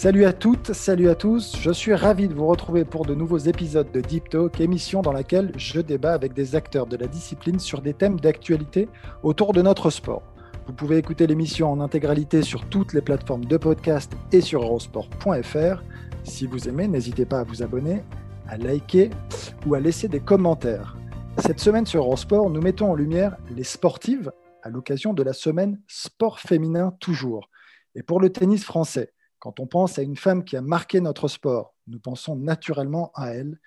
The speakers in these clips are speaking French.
Salut à toutes, salut à tous. Je suis ravi de vous retrouver pour de nouveaux épisodes de Deep Talk, émission dans laquelle je débat avec des acteurs de la discipline sur des thèmes d'actualité autour de notre sport. Vous pouvez écouter l'émission en intégralité sur toutes les plateformes de podcast et sur eurosport.fr. Si vous aimez, n'hésitez pas à vous abonner, à liker ou à laisser des commentaires. Cette semaine sur Eurosport, nous mettons en lumière les sportives à l'occasion de la semaine Sport féminin toujours. Et pour le tennis français, quand on pense à une femme qui a marqué notre sport, nous pensons naturellement à elle.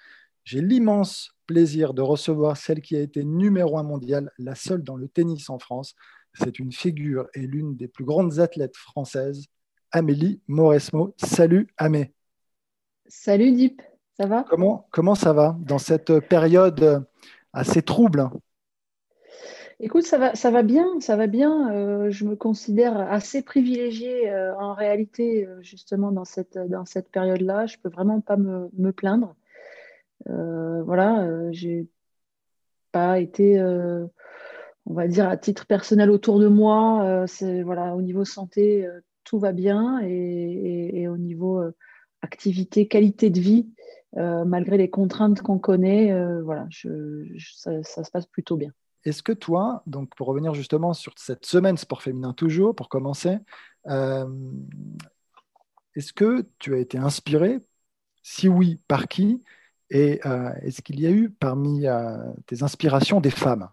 J'ai l'immense plaisir de recevoir celle qui a été numéro un mondial, la seule dans le tennis en France. C'est une figure et l'une des plus grandes athlètes françaises, Amélie Mauresmo. Salut Amé. Salut Deep, ça va? Comment, comment ça va dans cette période assez trouble? Écoute, ça va, ça va bien, ça va bien. Euh, je me considère assez privilégiée euh, en réalité, euh, justement, dans cette, dans cette période-là. Je peux vraiment pas me, me plaindre. voilà, j'ai pas été, on va dire, à titre personnel autour de moi. voilà, au niveau santé, tout va bien et, au niveau activité, qualité de vie, malgré les contraintes qu'on connaît, voilà, ça se passe plutôt bien. Est-ce que toi, donc pour revenir justement sur cette semaine sport féminin toujours, pour commencer, euh, est-ce que tu as été inspiré? Si oui, par qui? Et euh, est-ce qu'il y a eu parmi euh, tes inspirations des femmes?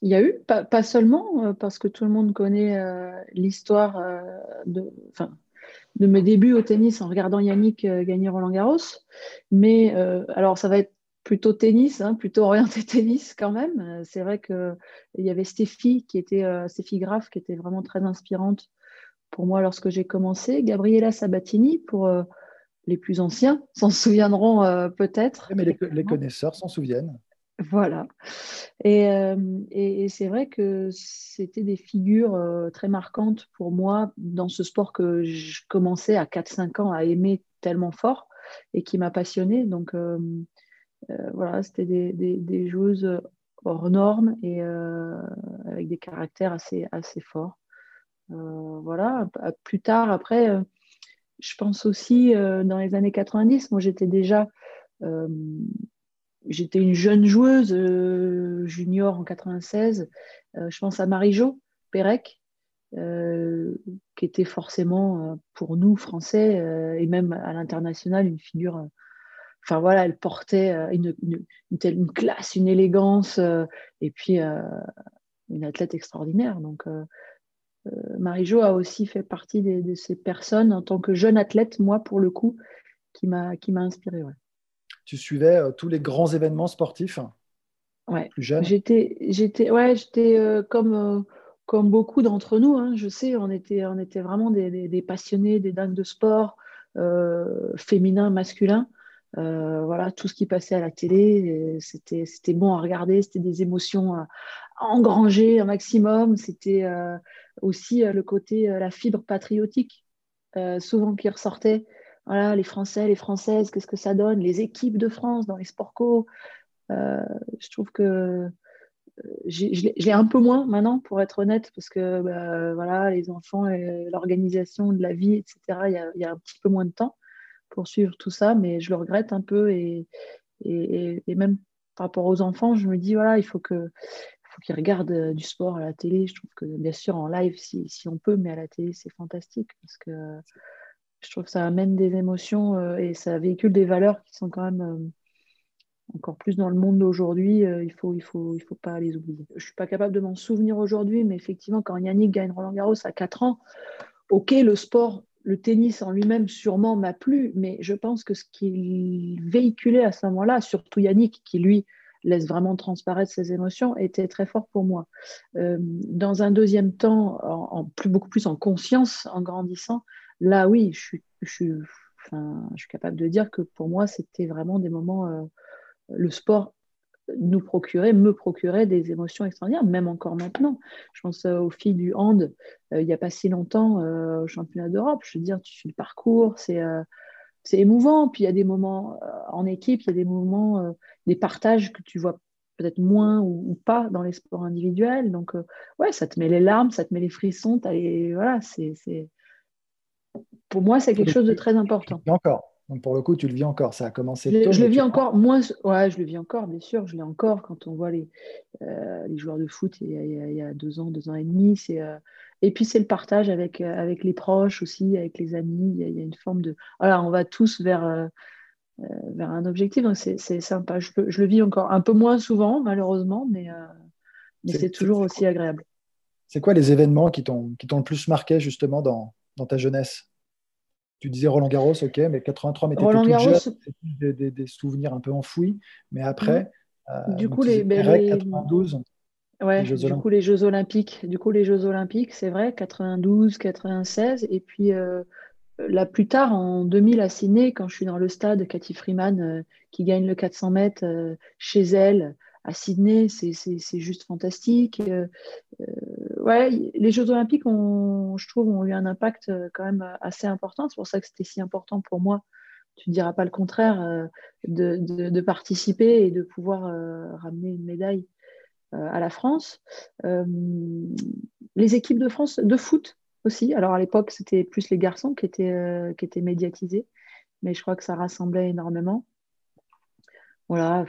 Il y a eu, pas, seulement, parce que tout le monde connaît l'histoire de, mes débuts au tennis en regardant Yannick gagner Roland Garros. Mais alors, ça va être plutôt tennis, hein, plutôt orienté tennis quand même. Euh, c'est vrai qu'il y avait Stéphie, qui était, euh, Stéphie Graff, qui était vraiment très inspirante pour moi lorsque j'ai commencé. Gabriela Sabatini, pour euh, les plus anciens, s'en souviendront peut-être. Mais les, connaisseurs s'en souviennent. Voilà. Et, et, c'est vrai que c'était des figures très marquantes pour moi dans ce sport que je commençais à 4-5 ans à aimer tellement fort et qui m'a passionnée. Donc, euh, voilà, c'était des, des, joueuses hors normes et euh, avec des caractères assez, assez forts. Euh, voilà, plus tard, après, je pense aussi dans les années 90, moi j'étais déjà j'étais une jeune joueuse junior en 96. je pense à Marie-Jo Pérec, qui était forcément pour nous, Français, et même à l'international, une figure Enfin voilà, elle portait euh, une, une, classe, une élégance, euh, et puis euh, une athlète extraordinaire. Donc Marie-Jo a aussi fait partie de, ces personnes en tant que jeune athlète, moi pour le coup, qui m'a qui m'a inspirée. Tu suivais tous les grands événements sportifs Ouais. Plus jeune? J'étais j'étais ouais j'étais comme comme beaucoup d'entre nous. Hein, je sais, on était on était vraiment des, des, passionnés, des dingues de sport, féminin, masculin. Euh, voilà, tout ce qui passait à la télé, c'était, c'était bon à regarder, c'était des émotions à, engranger un maximum. C'était euh, aussi euh, le côté, la fibre patriotique, souvent qui ressortait. Voilà, les Français, les Françaises, qu'est-ce que ça donne? Les équipes de France dans les sports je trouve que je l'ai un peu moins maintenant, pour être honnête, parce que bah, voilà, les enfants, et l'organisation de la vie, etc., il y, y a un petit peu moins de temps pour suivre tout ça, mais je le regrette un peu et, et, même par rapport aux enfants, je me dis voilà, il faut que faut qu'ils regardent euh, du sport à la télé. Je trouve que bien sûr en live si, si on peut, mais à la télé c'est fantastique parce que je trouve que ça amène des émotions euh, et ça véhicule des valeurs qui sont quand même euh, encore plus dans le monde d'aujourd'hui. il faut il faut il faut pas les oublier. Je suis pas capable de m'en souvenir aujourd'hui, mais effectivement quand Yannick gagne Roland Garros à 4 ans, ok le sport le tennis en lui-même sûrement m'a plu, mais je pense que ce qu'il véhiculait à ce moment-là, surtout Yannick, qui lui laisse vraiment transparaître ses émotions, était très fort pour moi. dans un deuxième temps, en, plus, beaucoup plus en conscience, en grandissant, là oui, je suis, capable de dire que pour moi, c'était vraiment des moments, le sport nous procurait, me procurait des émotions extraordinaires, même encore maintenant. Je pense aux filles du hand, il n'y a pas si longtemps, au championnat d'Europe. Je veux dire, tu fais le parcours, c'est émouvant. Puis il y a des moments euh, en équipe, il y a des moments, euh, des partages que tu vois peut-être moins ou, pas dans les sports individuels. Donc, euh, ouais, ça te met les larmes, ça te met les frissons. voilà, c'est, Pour moi, c'est quelque chose de très important. Encore. Donc pour le coup, tu le vis encore. Ça a commencé tôt. Je, le vis encore moins. Ouais, je le vis encore, bien sûr. Je l'ai encore quand on voit les, les joueurs de foot il y, a, deux ans, deux ans et demi. C'est et puis, c'est le partage avec, euh, avec les proches aussi, avec les amis. Il y a, une forme de. Voilà, on va tous vers, euh, euh, vers un objectif. Donc, c'est sympa. Je, je, le vis encore un peu moins souvent, malheureusement, mais, mais c'est toujours aussi agréable. C'est quoi les événements qui t'ont le plus marqué, justement, dans, dans ta jeunesse? Tu disais Roland Garros, ok, mais 83, mais toute jeune, des, des, souvenirs un peu enfouis. Mais après, du coup, les, 92, ben, Ouais, du coup, les Jeux Olympiques. Du coup, les Jeux Olympiques, c'est vrai, 92, 96. Et puis, euh, là, plus tard, en 2000, à Sydney, quand je suis dans le stade, Cathy Freeman, euh, qui gagne le 400 mètres euh, chez elle, à Sydney, c'est juste fantastique. Ouais, les Jeux Olympiques, ont, je trouve, ont eu un impact quand même assez important. C'est pour ça que c'était si important pour moi tu ne diras pas le contraire, de, de, participer et de pouvoir ramener une médaille euh, à la France. Euh, les équipes de France de foot aussi. Alors à l'époque, c'était plus les garçons qui étaient, euh, qui étaient médiatisés, mais je crois que ça rassemblait énormément. Voilà,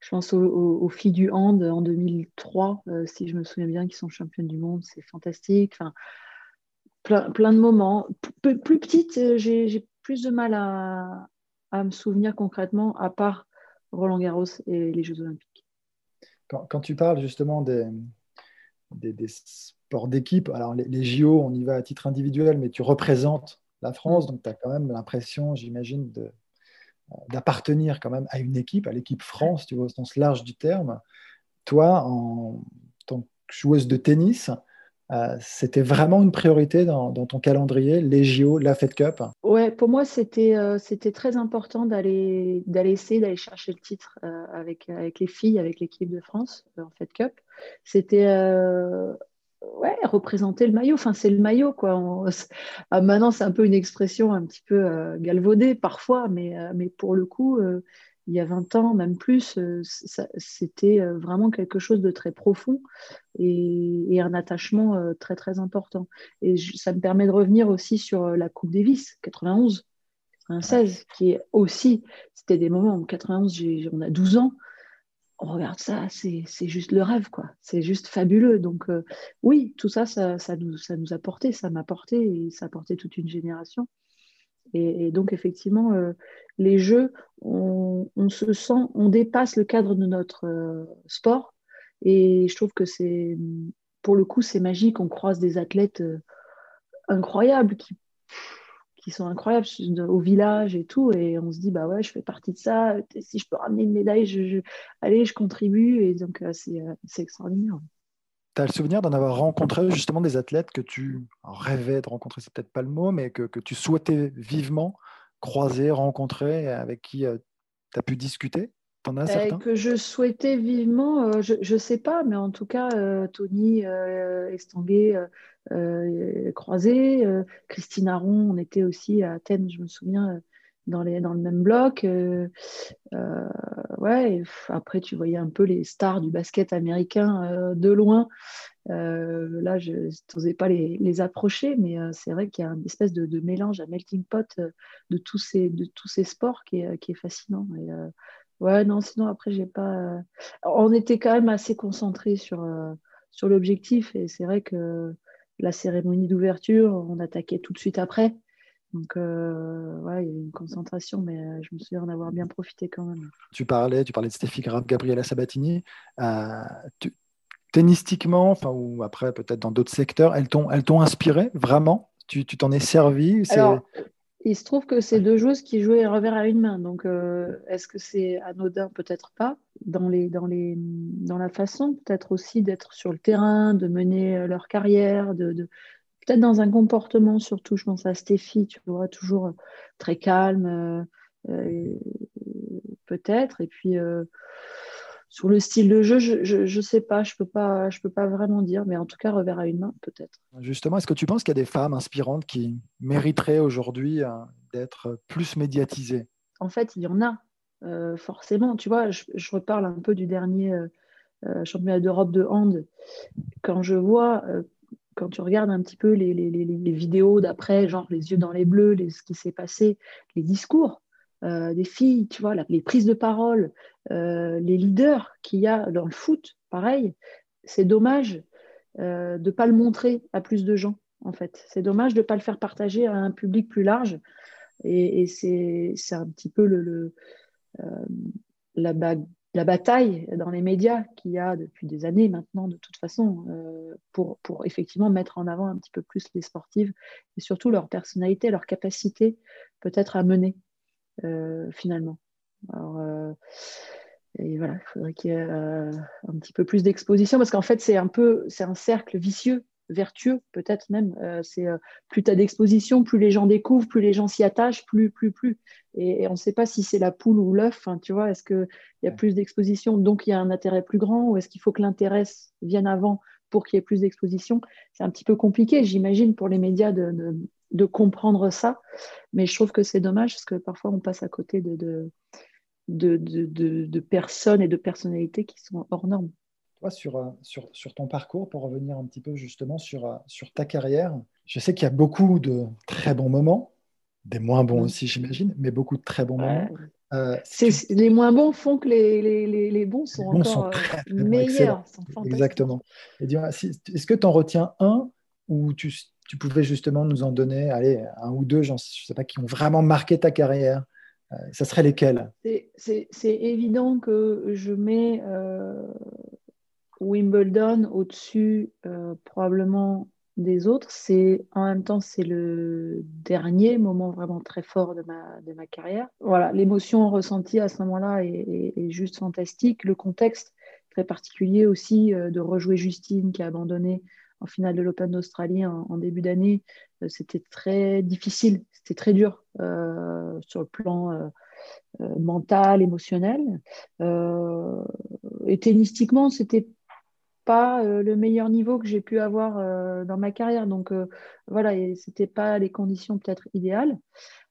je pense aux, filles du hand en 2003, si je me souviens bien, qui sont championnes du monde, c'est fantastique. Enfin, plein, plein de moments. plus petite, j'ai plus de mal à, à, me souvenir concrètement, à part Roland Garros et les Jeux Olympiques. Quand, tu parles justement des, des, sports d'équipe, alors les, JO, on y va à titre individuel, mais tu représentes la France, donc tu as quand même l'impression, j'imagine, d'appartenir quand même à une équipe, à l'équipe France, tu vois, au sens large du terme. Toi, en tant que joueuse de tennis, euh, c'était vraiment une priorité dans, ton calendrier, les JO, la Fed Cup? Ouais, pour moi, c'était euh, très important d'aller essayer d'aller chercher le titre euh, avec, avec les filles, avec l'équipe de France en Fed Cup. C'était ouais, représenter le maillot. Enfin, c'est le maillot, quoi. Ah, maintenant, c'est un peu une expression un petit peu galvaudée parfois, mais, mais pour le coup, il y a 20 ans, même plus, euh, c'était euh, vraiment quelque chose de très profond et, un attachement euh, très très important. Et ça me permet de revenir aussi sur la Coupe Davis 91, 96, qui est aussi, c'était des moments en 91, on a 12 ans, on regarde ça, c'est juste le rêve, quoi. C'est juste fabuleux. Donc oui, tout ça, ça, nous, a porté, ça m'a porté et ça a porté toute une génération. Et, donc, effectivement, euh, les jeux, on, se sent, on dépasse le cadre de notre euh, sport. Et je trouve que c'est, pour le coup, c'est magique. On croise des athlètes euh, incroyables qui, qui sont incroyables au village et tout. Et on se dit, bah ouais, je fais partie de ça. Si je peux ramener une médaille, je, allez, je contribue. Et donc, c'est extraordinaire tu as le souvenir d'en avoir rencontré justement des athlètes que tu rêvais de rencontrer, c'est peut-être pas le mot, mais que, que, tu souhaitais vivement croiser, rencontrer, avec qui euh, tu as pu discuter? As certains? Que je souhaitais vivement, euh, je ne sais pas, mais en tout cas, euh, Tony Estanguet croisé, Christine Aron, on était aussi à Athènes, je me souviens, dans, les, dans le même bloc. Euh, euh, ouais, après, tu voyais un peu les stars du basket américain euh, de loin. là, je n'osais pas les, les, approcher, mais c'est vrai qu'il y a une espèce de, de, mélange, un melting pot de, tous ces, de tous ces sports qui est, qui est fascinant. Et, ouais, non, sinon, après, j'ai pas. On était quand même assez concentrés sur, sur l'objectif, et c'est vrai que la cérémonie d'ouverture, on attaquait tout de suite après. Donc, euh, ouais, il y a une concentration, mais euh, je me souviens en avoir bien profité quand même. Tu parlais, tu parlais de Stéphie Grave, Gabriela Sabatini. Euh, tennistiquement, enfin, ou après peut-être dans d'autres secteurs, elles t'ont, elles t'ont inspiré vraiment? Tu, tu t'en es servi? Alors, il se trouve que c'est deux joueuses qui jouaient revers à une main. Donc, euh, est-ce que c'est anodin? Peut-être pas. Dans, les, dans, les, dans la façon, peut-être aussi d'être sur le terrain, de mener euh, leur carrière, de, peut-être dans un comportement surtout. Je pense à Stéphie, tu vois, toujours très calme, peut-être. Et puis sur le style de jeu, je ne sais pas, je ne peux, pas, je peux pas vraiment dire, mais en tout cas, revers à une main, peut-être. Justement, est-ce que tu penses qu'il y a des femmes inspirantes qui mériteraient aujourd'hui euh, d'être plus médiatisées? En fait, il y en a, euh, forcément. Tu vois, je, reparle un peu du dernier euh, championnat d'Europe de hand. Quand je vois, quand tu regardes un petit peu les, les, les vidéos d'après, genre les yeux dans les bleus, les, ce qui s'est passé, les discours, euh, des filles, tu vois, les prises de parole, euh, les leaders qu'il y a dans le foot, pareil, c'est dommage euh, de ne pas le montrer à plus de gens, en fait. C'est dommage de ne pas le faire partager à un public plus large. Et, c'est un petit peu le, la, bataille dans les médias qu'il y a depuis des années maintenant, de toute façon, pour, pour effectivement mettre en avant un petit peu plus les sportives et surtout leur personnalité, leur capacité peut-être à mener. Euh, finalement. Alors, euh, et voilà, il faudrait qu'il y ait euh, un petit peu plus d'exposition parce qu'en fait, c'est un peu, c'est un cercle vicieux vertueux peut-être même. c'est plus tu as d'exposition, plus les gens découvrent, plus les gens s'y attachent, plus, plus, plus. Et, on ne sait pas si c'est la poule ou l'œuf. tu vois, est-ce qu'il y a plus d'exposition, donc il y a un intérêt plus grand, ou est-ce qu'il faut que l'intérêt vienne avant pour qu'il y ait plus d'exposition? C'est un petit peu compliqué, j'imagine, pour les médias de, de comprendre ça. Mais je trouve que c'est dommage parce que parfois on passe à côté de, de, de, personnes et de personnalités qui sont hors normes. Toi, sur, euh, sur, sur, ton parcours, pour revenir un petit peu justement sur, euh, sur ta carrière, je sais qu'il y a beaucoup de très bons moments, des moins bons aussi, j'imagine, mais beaucoup de très bons moments. Euh, les moins bons font que les, les, les, bons sont encore meilleurs. Exactement. Est-ce que tu en retiens un où tu, tu pouvais justement nous en donner allez, un ou deux, je ne sais pas, qui ont vraiment marqué ta carrière, euh, ça serait lesquels? C'est évident que je mets euh, Wimbledon au-dessus euh, probablement des autres. C'est en même temps c'est le dernier moment vraiment très fort de ma, carrière. Voilà, l'émotion ressentie à ce moment-là est, est, juste fantastique. Le contexte très particulier aussi de rejouer Justine qui a abandonné en finale de l'Open d'Australie en, début d'année, euh, c'était très difficile, c'était très dur euh, sur le plan euh, mental, émotionnel. et tennistiquement, c'était pas le meilleur niveau que j'ai pu avoir dans ma carrière. Donc voilà, c'était pas les conditions peut-être idéales,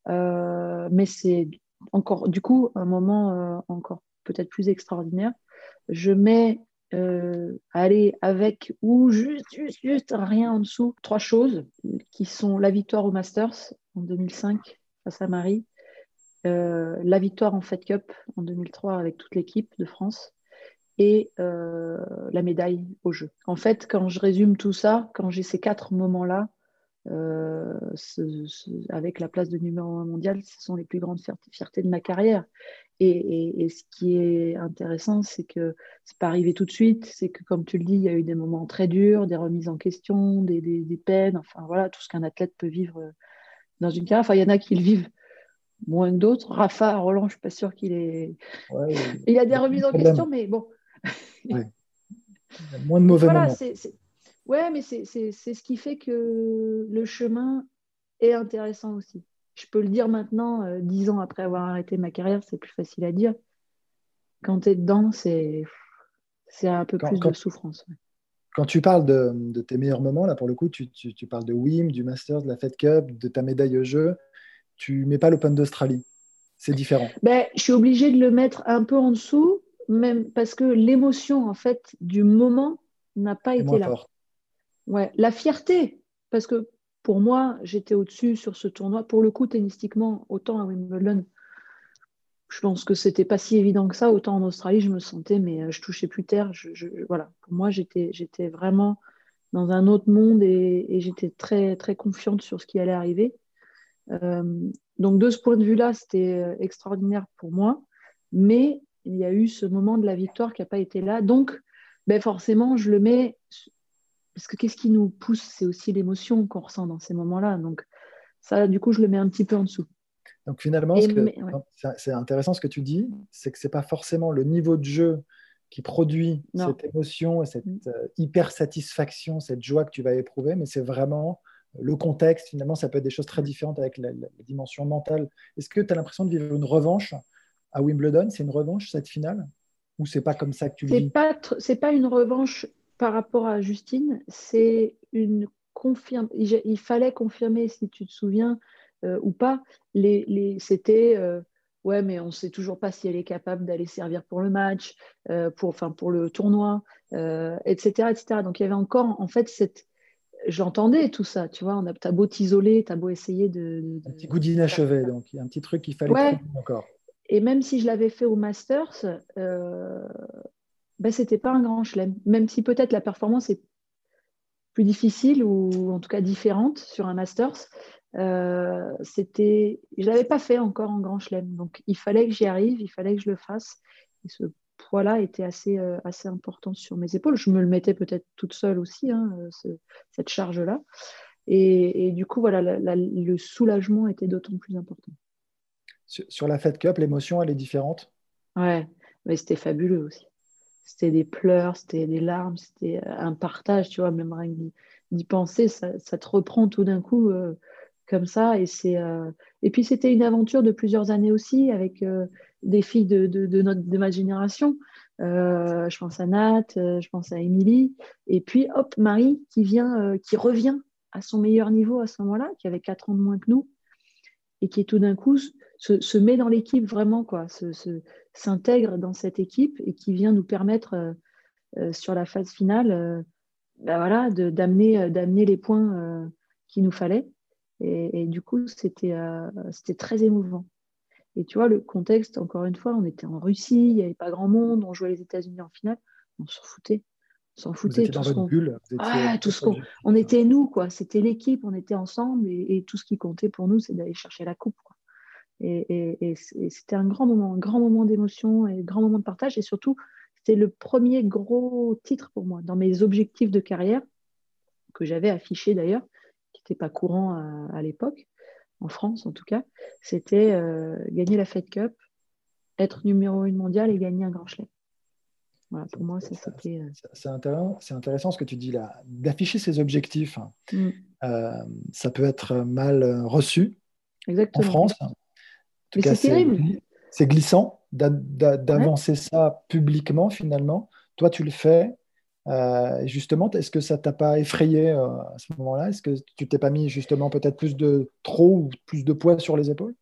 mais c'est encore du coup un moment encore peut-être plus extraordinaire. Je mets euh, aller avec ou juste, juste, rien en dessous. Trois choses qui sont la victoire au Masters en 2005 face à Marie, euh, la victoire en Fed Cup en 2003 avec toute l'équipe de France et euh, la médaille au jeu. En fait, quand je résume tout ça, quand j'ai ces quatre moments-là, avec la place de numéro un mondial, ce sont les plus grandes fiertés de ma carrière. Et, ce qui est intéressant, c'est que c'est pas arrivé tout de suite. C'est que, comme tu le dis, il y a eu des moments très durs, des remises en question, des, peines, enfin voilà, tout ce qu'un athlète peut vivre euh, dans une carrière. Enfin, il y en a qui le vivent moins que d'autres. Rafa, Roland, je ne suis pas sûre qu'il est. il y a des remises en question, mais bon. moins de mauvais voilà, moments. Ouais, mais c'est ce qui fait que le chemin est intéressant aussi je peux le dire maintenant, euh, dix ans après avoir arrêté ma carrière, c'est plus facile à dire. Quand tu es dedans, c'est un peu plus de souffrance. Quand tu parles de, tes meilleurs moments, là pour le coup, tu, parles de WIM, du Masters, de la Fed Cup, de ta médaille au jeu. Tu mets pas l'Open d'Australie. C'est différent. Ben, je suis obligée de le mettre un peu en dessous, même parce que l'émotion en fait du moment n'a pas été là. Ouais, la fierté, parce que pour moi, j'étais au-dessus sur ce tournoi. Pour le coup, tennistiquement, autant à Wimbledon, je pense que c'était pas si évident que ça. Autant en Australie, je me sentais, mais euh, je touchais plus terre. voilà. Pour moi, j'étais, vraiment dans un autre monde et, j'étais très, très confiante sur ce qui allait arriver. Euh, donc, de ce point de vue-là, c'était euh, extraordinaire pour moi. Mais il y a eu ce moment de la victoire qui n'a pas été là. Donc, ben forcément, je le mets parce que qu'est-ce qui nous pousse C'est aussi l'émotion qu'on ressent dans ces moments-là. Donc, Ça, du coup, je le mets un petit peu en dessous. Donc finalement, c'est intéressant ce que tu dis, c'est que ce n'est pas forcément le niveau de jeu qui produit cette émotion et cette mm. euh, hyper satisfaction, cette joie que tu vas éprouver, mais c'est vraiment le contexte. Finalement, ça peut être des choses très différentes avec la, dimension mentale. Est-ce que tu as l'impression de vivre une revanche à Wimbledon? C'est une revanche cette finale? Ou c'est pas comme ça que tu le vis? C'est pas une revanche par rapport à Justine, c'est une confirme. Il fallait confirmer, si tu te souviens euh, ou pas, les, c'était euh, ouais, mais on ne sait toujours pas si elle est capable d'aller servir pour le match, euh, pour, enfin, pour le tournoi, etc., etc. Donc il y avait encore, en fait, cette. J'entendais tout ça, tu vois. On a, t'as beau t'isoler, t'as beau essayer de. Un petit goût d'inachevé, donc il y a un petit truc qu'il fallait ouais. encore. Et même si je l'avais fait au Masters, ben, c'était pas un grand chelem. Même si peut-être la performance est plus difficile ou en tout cas différente sur un Masters, euh, c'était, je l'avais pas fait encore en grand chelem. Donc il fallait que j'y arrive, il fallait que je le fasse. Et ce poids-là était assez, euh, assez important sur mes épaules. Je me le mettais peut-être toute seule aussi, hein, cette charge-là. Et, du coup, voilà, le soulagement était d'autant plus important. Sur, la Fed Cup, l'émotion, elle est différente? Ouais, mais c'était fabuleux aussi c'était des pleurs, c'était des larmes, c'était un partage, tu vois, même rien d'y penser, ça, te reprend tout d'un coup euh, comme ça. Et, euh, et puis c'était une aventure de plusieurs années aussi avec euh, des filles de, de, notre, de ma génération. je pense à Nat, je pense à Émilie. Et puis, hop, Marie qui, vient, qui revient à son meilleur niveau à ce moment-là, qui avait 4 ans de moins que nous, et qui tout d'un coup se, met dans l'équipe vraiment, quoi, s'intègre dans cette équipe et qui vient nous permettre euh, euh, sur la phase finale euh, bah voilà, d'amener, les points qu'il nous fallait. Et, du coup, c'était, très émouvant. Et tu vois, le contexte, encore une fois, on était en Russie, il n'y avait pas grand monde, on jouait les États-Unis en finale, on s'en foutait. On s'en foutait. Tout ce qu'on... Ah, tout ce qu'on... On était nous, quoi. C'était l'équipe, on était ensemble et, tout ce qui comptait pour nous, c'est d'aller chercher la coupe. Et, c'était un grand moment, un grand moment d'émotion et un grand moment de partage. Et surtout, c'était le premier gros titre pour moi dans mes objectifs de carrière que j'avais affiché d'ailleurs, qui n'était pas courant à, l'époque, en France en tout cas. C'était euh, gagner la Fed Cup, être numéro une mondiale et gagner un grand chelem. Voilà, pour moi, ça c'était. Euh, c'est intéressant, intéressant, ce que tu dis là. D'afficher ses objectifs, mm. euh, ça peut être mal reçu en France c'est glissant d'avancer ça publiquement finalement. Toi, tu le fais. Euh, justement, est-ce que ça t'a pas effrayé euh, à ce moment-là? Est-ce que tu t'es pas mis justement peut-être plus de trop ou plus de poids sur les épaules?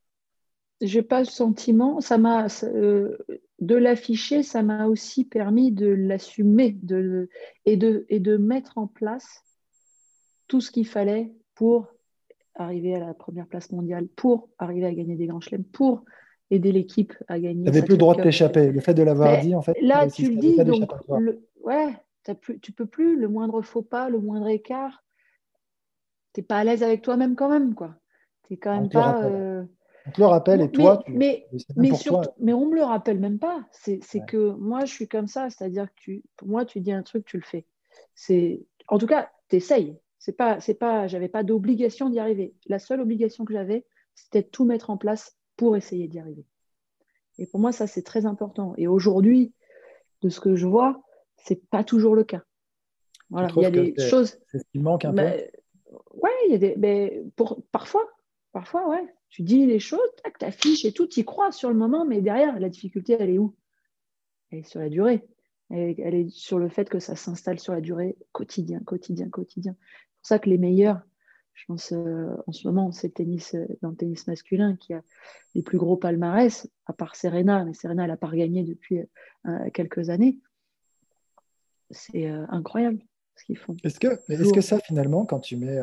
J'ai pas le sentiment. Ça m'a euh, de l'afficher, ça m'a aussi permis de l'assumer de, et, de, et de mettre en place tout ce qu'il fallait pour arriver à la première place mondiale, pour arriver à gagner des grands chelems, pour aider l'équipe à gagner. Tu n'avais plus le droit de t'échapper. Le fait de l'avoir dit, en fait. Là, tu le dis, donc, ouais, plus, tu peux plus, le moindre faux pas, le moindre écart, tu n'es pas à l'aise avec toi-même quand même, quoi. Tu quand même pas. Euh, on te le rappelle et toi, tu... mais, mais, surtout, mais on me le rappelle même pas. C'est que moi, je suis comme ça, c'est-à-dire que tu, pour moi, tu dis un truc, tu le fais. C'est, en tout cas, tu essayes. C'est pas, c'est pas, j'avais pas d'obligation d'y arriver. La seule obligation que j'avais, c'était de tout mettre en place pour essayer d'y arriver. Et pour moi, ça, c'est très important. Et aujourd'hui, de ce que je vois, c'est pas toujours le cas. Voilà, il y a des choses. C'est ce qui manque un peu? Ouais, il y a des. Mais pour, parfois, parfois, ouais. Tu dis les choses, tac, t'affiches et tout, tu y crois sur le moment, mais derrière, la difficulté, elle est où? Elle est sur la durée. Elle, elle est sur le fait que ça s'installe sur la durée, quotidien, quotidien, quotidien pour ça que les meilleurs, je pense euh, en ce moment, c'est tennis, euh, dans le tennis masculin qui a les plus gros palmarès, à part Serena, mais Serena, elle n'a pas regagné depuis euh, quelques années. C'est incroyable ce qu'ils font. Est-ce que, ça, finalement, quand tu mets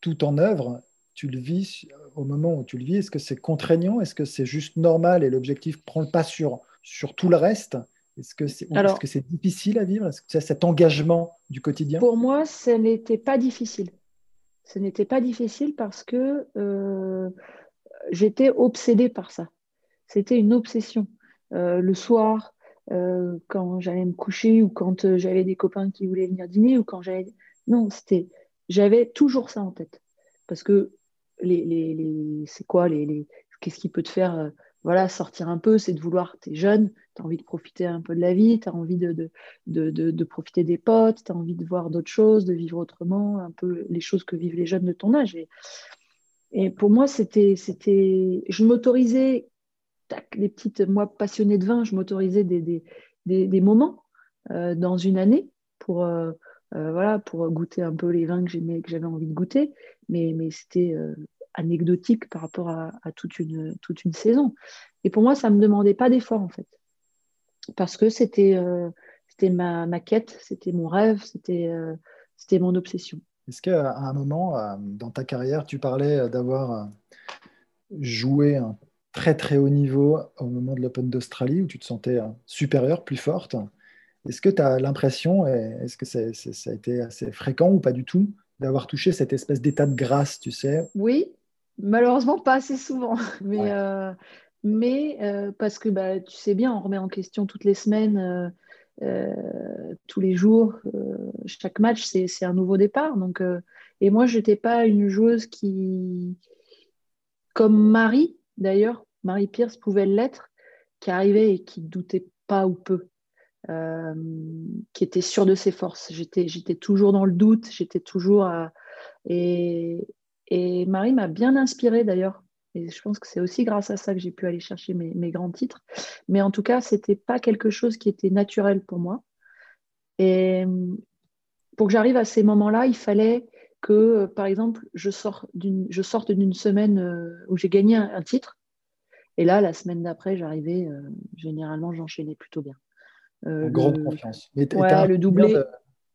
tout en œuvre, tu le vis au moment où tu le vis Est-ce que c'est contraignant? Est-ce que c'est juste normal et l'objectif prend le pas sur tout le reste? Est-ce que c'est est -ce difficile à vivre? Est-ce que c'est cet engagement du quotidien? Pour moi, ce n'était pas difficile. Ce n'était pas difficile parce que euh, j'étais obsédée par ça. C'était une obsession. Euh, le soir, euh, quand j'allais me coucher ou quand j'avais des copains qui voulaient venir dîner ou quand j'avais... Non, c'était... J'avais toujours ça en tête. Parce que les, c'est quoi les, qu'est-ce qui peut te faire voilà, sortir un peu, c'est de vouloir, tu es jeune, tu as envie de profiter un peu de la vie, tu as envie de, profiter des potes, tu as envie de voir d'autres choses, de vivre autrement, un peu les choses que vivent les jeunes de ton âge. Et, pour moi, c'était, je m'autorisais, les petites, moi passionnée de vin, je m'autorisais des, moments euh, dans une année pour, euh, voilà, pour goûter un peu les vins que que j'avais envie de goûter. Mais c'était anecdotique par rapport à, toute, une, toute une saison. Et pour moi, ça ne me demandait pas d'effort, en fait. Parce que c'était euh, c'était ma, ma, quête, c'était mon rêve, c'était euh, c'était mon obsession. Est-ce qu'à un moment, euh, dans ta carrière, tu parlais d'avoir joué un très très haut niveau au moment de l'Open d'Australie, où tu te sentais supérieure, plus forte? Est-ce que tu as l'impression, est-ce que ça a été assez fréquent ou pas du tout, d'avoir touché cette espèce d'état de grâce, tu sais? Oui, Malheureusement, pas assez souvent. Mais, euh, mais euh, parce que bah, tu sais bien, on remet en question toutes les semaines, euh, tous les jours. chaque match, c'est un nouveau départ. Donc, et moi, je n'étais pas une joueuse qui, comme Marie, d'ailleurs, Marie Pierce pouvait l'être, qui arrivait et qui doutait pas ou peu. qui était sûre de ses forces. J'étais toujours dans le doute, j'étais toujours à... Et, et Marie m'a bien inspirée d'ailleurs. Et je pense que c'est aussi grâce à ça que j'ai pu aller chercher mes, grands titres. Mais en tout cas, ce n'était pas quelque chose qui était naturel pour moi. Et pour que j'arrive à ces moments-là, il fallait que, par exemple, je, sorte d'une semaine euh, où j'ai gagné un, titre. Et là, la semaine d'après, j'arrivais, euh, généralement, j'enchaînais plutôt bien. Euh, grande confiance. ouais, le doublé.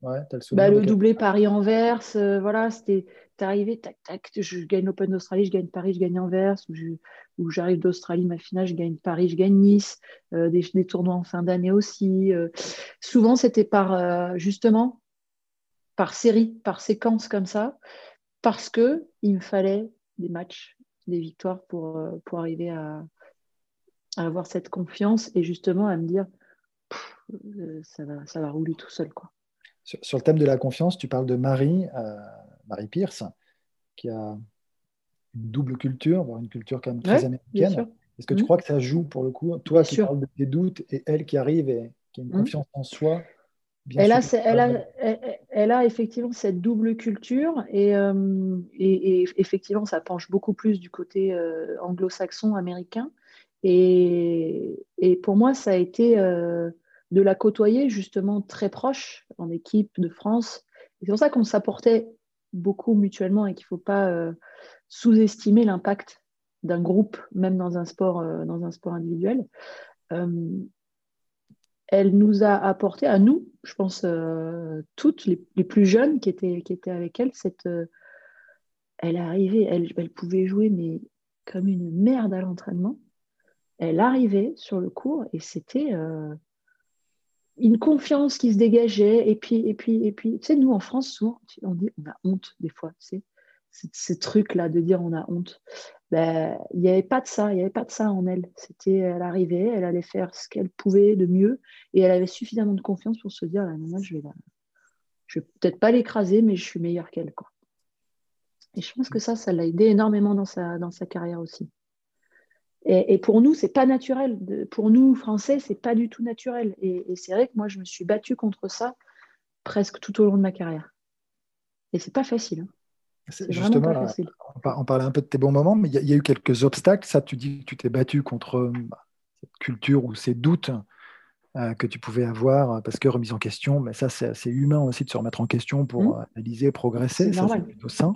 bah, le doublé Paris-Anvers, voilà, c'était arrivé, tac, tac, je gagne l'Open d'Australie, je gagne Paris, je gagne Anvers, ou j'arrive d'Australie, ma finale, je gagne Paris, je gagne Nice, euh, des, tournois en fin d'année aussi. Euh. souvent, c'était par, euh, justement, par série, par séquence comme ça, parce que il me fallait des matchs, des victoires pour, pour arriver à, avoir cette confiance et justement à me dire, ça, va, ça va rouler tout seul, quoi. Sur, le thème de la confiance, tu parles de Marie. Marie Pierce, qui a une double culture, voire une culture quand même très américaine. Est-ce que tu mhm. crois que ça joue pour le coup? Toi qui parles de tes doutes et elle qui arrive et qui a une mhm. confiance en soi. elle, a, elle, a, effectivement cette double culture et, euh, et, effectivement ça penche beaucoup plus du côté euh, anglo-saxon américain. Et, pour moi, ça a été euh, de la côtoyer justement très proche en équipe de France. C'est pour ça qu'on s'apportait beaucoup mutuellement et qu'il ne faut pas euh, sous-estimer l'impact d'un groupe, même dans un sport, euh, dans un sport individuel. Euh, elle nous a apporté à nous, je pense, toutes les, plus jeunes qui étaient, qui étaient avec elle, cette, elle arrivait, elle, elle pouvait jouer, mais comme une merde à l'entraînement. Elle arrivait sur le cours et c'était une confiance qui se dégageait. Et puis, et puis, et puis, tu sais, nous en France, souvent, on dit on a honte des fois, tu sais, ces trucs-là de dire on a honte. Ben, il n'y avait pas de ça, il n'y avait pas de ça en elle. C'était, elle arrivait, elle allait faire ce qu'elle pouvait de mieux et elle avait suffisamment de confiance pour se dire, ah, non, je vais je vais peut-être pas l'écraser, mais je suis meilleure qu'elle, quoi. Et je pense que ça, ça l'a aidé énormément dans sa carrière aussi. Et, pour nous, c'est pas naturel. pour nous, Français, c'est pas du tout naturel. Et, c'est vrai que moi, je me suis battue contre ça presque tout au long de ma carrière. Et c'est pas facile. Hein. C'est vraiment pas facile. On parlait un peu de tes bons moments, mais il y, a eu quelques obstacles. Ça, tu dis que tu t'es battu contre bah, cette culture ou ces doutes euh, que tu pouvais avoir parce que remise en question, mais ça, c'est humain aussi de se remettre en question pour mmh. analyser, progresser. Ça, c'est plutôt sain.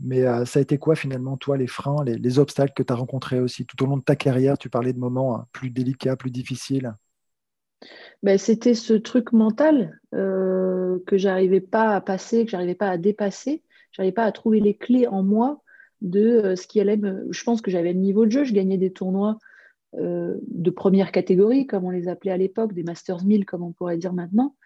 Mais euh, ça a été quoi finalement, toi, les freins, les, obstacles que tu as rencontrés aussi? Tout au long de ta carrière Tu parlais de moments hein, plus délicats, plus difficiles. Ben, C'était ce truc mental euh, que j'arrivais pas à passer, que j'arrivais pas à dépasser. J'arrivais pas à trouver les clés en moi de euh, ce qui allait me. Je pense que j'avais le niveau de jeu, je gagnais des tournois de première catégorie, comme on les appelait à l'époque, des Masters 1000, comme on pourrait dire maintenant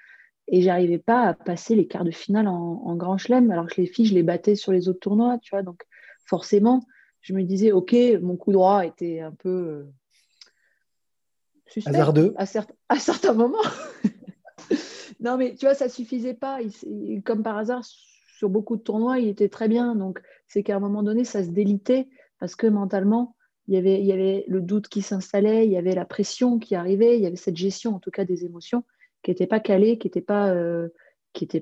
et j'arrivais pas à passer les quarts de finale en, grand chelem alors que les filles je les battais sur les autres tournois tu vois donc forcément je me disais ok mon coup droit était un peu euh, suspect Hasardeux. À, à certains moments non mais tu vois ça suffisait pas comme par hasard sur beaucoup de tournois, il était très bien. Donc, c'est qu'à un moment donné, ça se délitait parce que mentalement, il y avait, il y avait le doute qui s'installait, il y avait la pression qui arrivait, il y avait cette gestion, en tout cas, des émotions qui n'était pas calée, qui n'était pas, euh,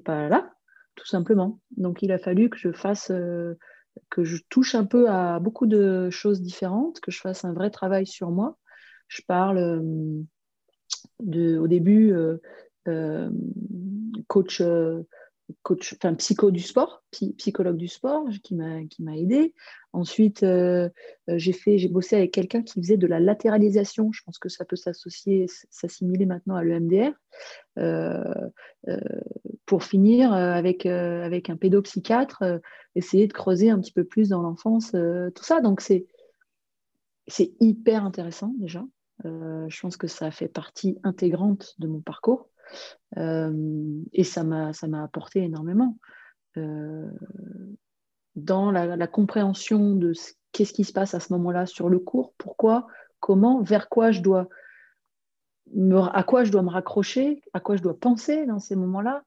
pas là, tout simplement. Donc, il a fallu que je fasse, euh, que je touche un peu à beaucoup de choses différentes, que je fasse un vrai travail sur moi. Je parle euh, de, au début, coach coach, enfin psycho du sport, psychologue du sport qui m'a qui m'a aidé. Ensuite, euh, euh, j'ai fait, j'ai bossé avec quelqu'un qui faisait de la latéralisation. Je pense que ça peut s'associer, s'assimiler maintenant à l'EMDR. Euh, pour finir avec avec un pédopsychiatre, essayer de creuser un petit peu plus dans l'enfance, tout ça. Donc c'est c'est hyper intéressant déjà. je pense que ça fait partie intégrante de mon parcours. Euh, et ça m'a apporté énormément. Euh, dans la, compréhension de qu'est-ce qui se passe à ce moment-là sur le cours, pourquoi, comment, vers quoi je dois me, à quoi je dois me raccrocher, à quoi je dois penser dans ces moments-là,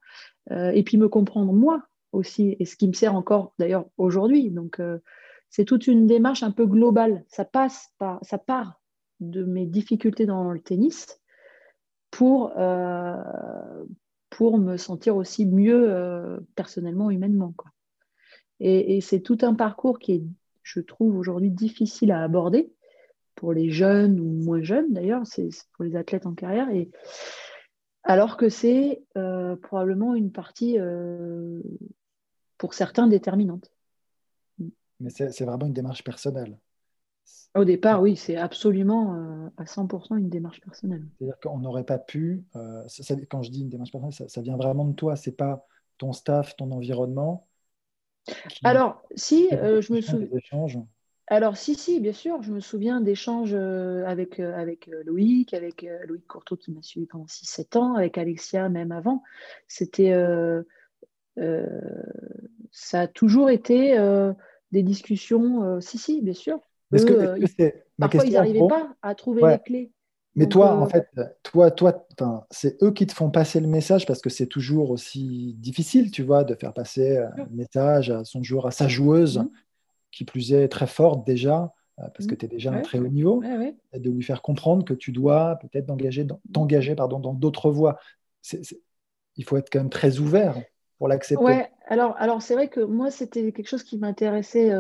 euh, et puis me comprendre moi aussi, et ce qui me sert encore d'ailleurs aujourd'hui. Donc c'est toute une démarche un peu globale. Ça passe par, ça part de mes difficultés dans le tennis, pour, euh, pour me sentir aussi mieux euh, personnellement, humainement. Quoi. Et, c'est tout un parcours qui est, je trouve, aujourd'hui difficile à aborder pour les jeunes ou moins jeunes d'ailleurs, c'est pour les athlètes en carrière. Et, alors que c'est euh, probablement une partie, pour certains, déterminante. Mais c'est vraiment une démarche personnelle. Au départ, oui, c'est absolument euh, à 100% une démarche personnelle. C'est-à-dire qu'on n'aurait pas pu, euh, quand je dis une démarche personnelle, ça, vient vraiment de toi, c'est pas ton staff, ton environnement. Alors, si, euh, je me souviens. Alors, si, si, bien sûr, je me souviens d'échanges avec, avec Loïc, avec Loïc Courteau qui m'a suivi pendant 6-7 ans, avec Alexia même avant. C'était. ça a toujours été des discussions, si, si, bien sûr que, euh, parfois, ils n'arrivaient pas à trouver les clés. Mais toi, en euh, fait, toi, toi, c'est eux qui te font passer le message parce que c'est toujours aussi difficile, tu vois, de faire passer un message à son joueur, à sa joueuse, mmh. qui plus est très forte déjà, euh, parce que mmh. tu es déjà à un très haut niveau, et de lui faire comprendre que tu dois peut-être t'engager dans d'autres voies. il faut être quand même très ouvert pour l'accepter. Ouais, alors, alors c'est vrai que moi, c'était quelque chose qui m'intéressait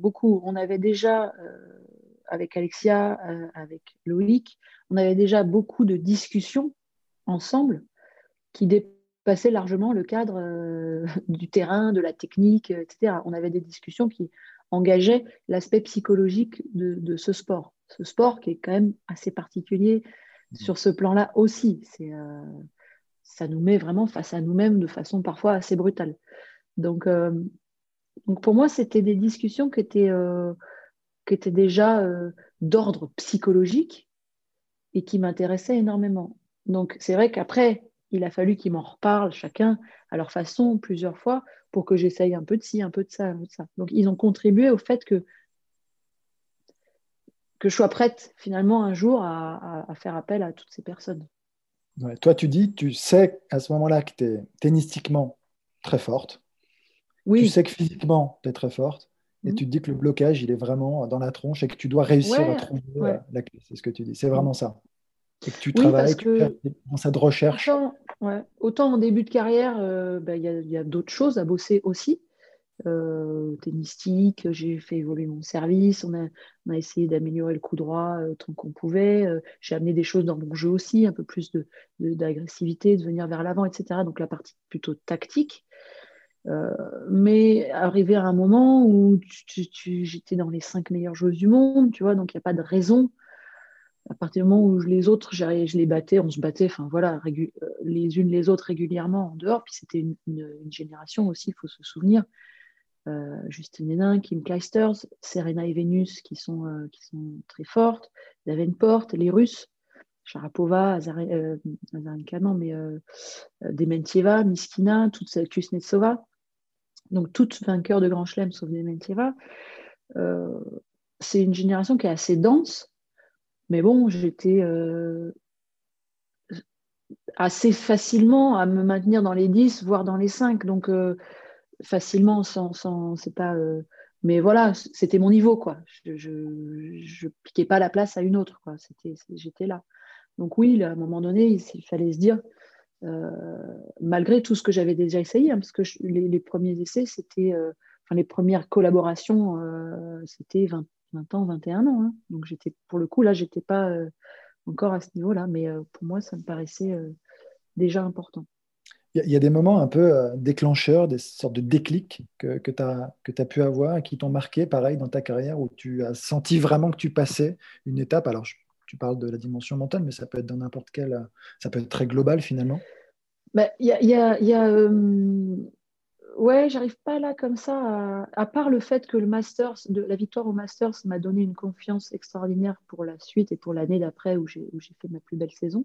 beaucoup. On avait déjà, euh, avec Alexia, euh, avec Loïc, on avait déjà beaucoup de discussions ensemble qui dépassaient largement le cadre euh, du terrain, de la technique, etc. On avait des discussions qui engageaient l'aspect psychologique de, ce sport. Ce sport qui est quand même assez particulier mmh. sur ce plan-là aussi. C'est, ça nous met vraiment face à nous-mêmes de façon parfois assez brutale. Donc, donc pour moi, c'était des discussions qui étaient, euh, déjà euh, d'ordre psychologique et qui m'intéressaient énormément. Donc c'est vrai qu'après, il a fallu qu'ils m'en reparlent chacun à leur façon plusieurs fois pour que j'essaye un peu de ci, un peu de ça, un peu de ça. Donc ils ont contribué au fait que que je sois prête finalement un jour à, faire appel à toutes ces personnes. toi, tu dis, tu sais à ce moment-là que tu es tennistiquement très forte, tu sais que physiquement, tu es très forte. Et mhm. tu te dis que le blocage, il est vraiment dans la tronche et que tu dois réussir à trouver euh, la clé. C'est ce que tu dis. C'est vraiment ça. Et que tu travailles dans cette recherche. Autant, en début de carrière, euh, bah, il y a, d'autres choses à bosser aussi. Euh, tennistique, j'ai fait évoluer mon service, on a, on a essayé d'améliorer le coup droit euh, tant qu'on pouvait. j'ai amené des choses dans mon jeu aussi, un peu plus d'agressivité, de, de venir vers l'avant, etc. Donc la partie plutôt tactique. Euh, mais arrivé à un moment où j'étais dans les cinq meilleures joueuses du monde, tu vois, donc il n'y a pas de raison. À partir du moment où les autres, je les battais, on se battait, enfin voilà, euh, les unes les autres régulièrement en dehors. Puis c'était une, génération aussi, il faut se souvenir. Euh, Justine Hénin, Kim Kleisters, Serena et Vénus qui sont, qui sont très fortes, Davenport, les Russes, Sharapova, Azarenka, non, mais Dementieva, Miskina, toute Kuznetsova donc toutes vainqueurs de Grand Chelem sauf Dementieva. Euh, c'est une génération qui est assez dense, mais bon, j'étais euh, assez facilement à me maintenir dans les 10, voire dans les 5. Donc, euh, facilement sans, sans c'est pas. mais voilà, c'était mon niveau, quoi. Je, ne piquais pas la place à une autre, quoi. C'était, j'étais là. Donc oui, à un moment donné, il, fallait se dire, malgré tout ce que j'avais déjà essayé, hein, parce que les, premiers essais, c'était, enfin les premières collaborations, c'était 20, 20, ans, 21 ans. Hein. Donc j'étais, pour le coup, là, j'étais pas encore à ce niveau-là, mais pour moi, ça me paraissait déjà important. Il y, a des moments un peu euh, déclencheurs, des sortes de déclics que, que tu as, pu avoir et qui t'ont marqué, pareil, dans ta carrière, où tu as senti vraiment que tu passais une étape. Alors, tu parles de la dimension mentale, mais ça peut être dans n'importe quel. Ça peut être très global finalement. Bah, il y a. Y a, y a euh, Ouais, j'arrive pas là comme ça, à, part le fait que le Masters, de, la victoire au Masters m'a donné une confiance extraordinaire pour la suite et pour l'année d'après où j'ai fait ma plus belle saison.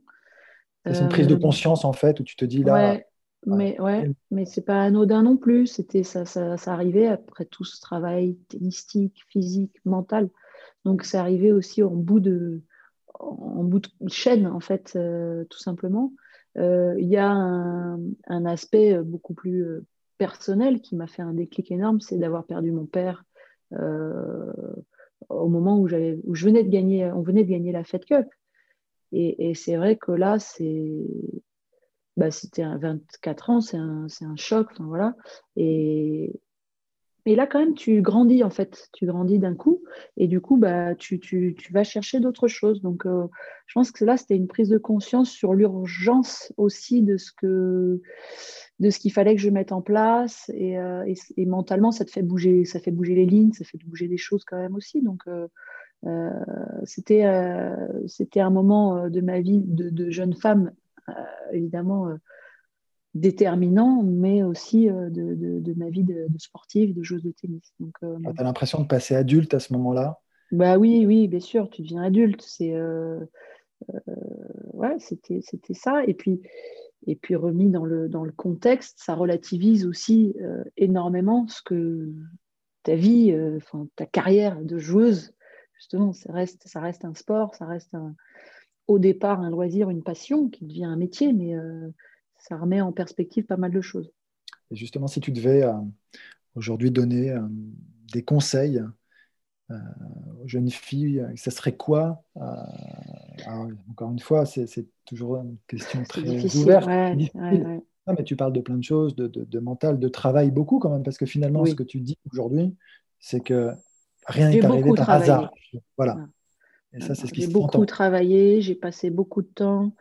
C'est une prise de euh, conscience en fait où tu te dis là, mais ouais, mais c'est pas anodin non plus. C'était ça, ça, ça, arrivait après tout ce travail tennistique, physique, mental. Donc c'est arrivé aussi en bout de, en bout de chaîne en fait, euh, tout simplement. Euh, il y a un, aspect beaucoup plus euh, personnel qui m'a fait un déclic énorme, c'est d'avoir perdu mon père au moment où où je venais de gagner, on venait de gagner la Fed Cup. Et, c'est vrai que là, c'est bah, c'était à 24 ans, c'est un, un, choc. Voilà. Et, et là, quand même, tu grandis, en fait. Tu grandis d'un coup. Et du coup, bah, tu, vas chercher d'autres choses. Donc, euh, je pense que là, c'était une prise de conscience sur l'urgence aussi de ce que de ce qu'il fallait que je mette en place. Et, euh, mentalement, ça te fait bouger, ça fait bouger les lignes, ça fait bouger des choses quand même aussi. Donc, euh, c'était un moment de ma vie de, jeune femme évidemment déterminant, mais aussi euh, de, ma vie de, sportive, de joueuse de tennis. Donc, ah, tu as l'impression de passer adulte à ce moment-là? Bah oui, oui, bien sûr, tu deviens adulte. C'est ouais, c'était c'était ça. Et puis et puis remis dans le dans le contexte, ça relativise aussi énormément ce que ta vie, enfin ta carrière de joueuse, justement, ça reste ça reste un sport, ça reste un, au départ un loisir, une passion qui devient un métier, mais euh, ça remet en perspective pas mal de choses. Et justement, si tu devais euh, aujourd'hui donner euh, des conseils aux jeunes filles, ça serait quoi Encore une fois, c'est toujours une question très ouverte. mais tu parles de plein de choses, de, mental, de travail beaucoup quand même, parce que finalement, ce que tu dis aujourd'hui, c'est que rien n'est arrivé par hasard. Voilà. J'ai beaucoup travaillé, j'ai passé beaucoup de temps.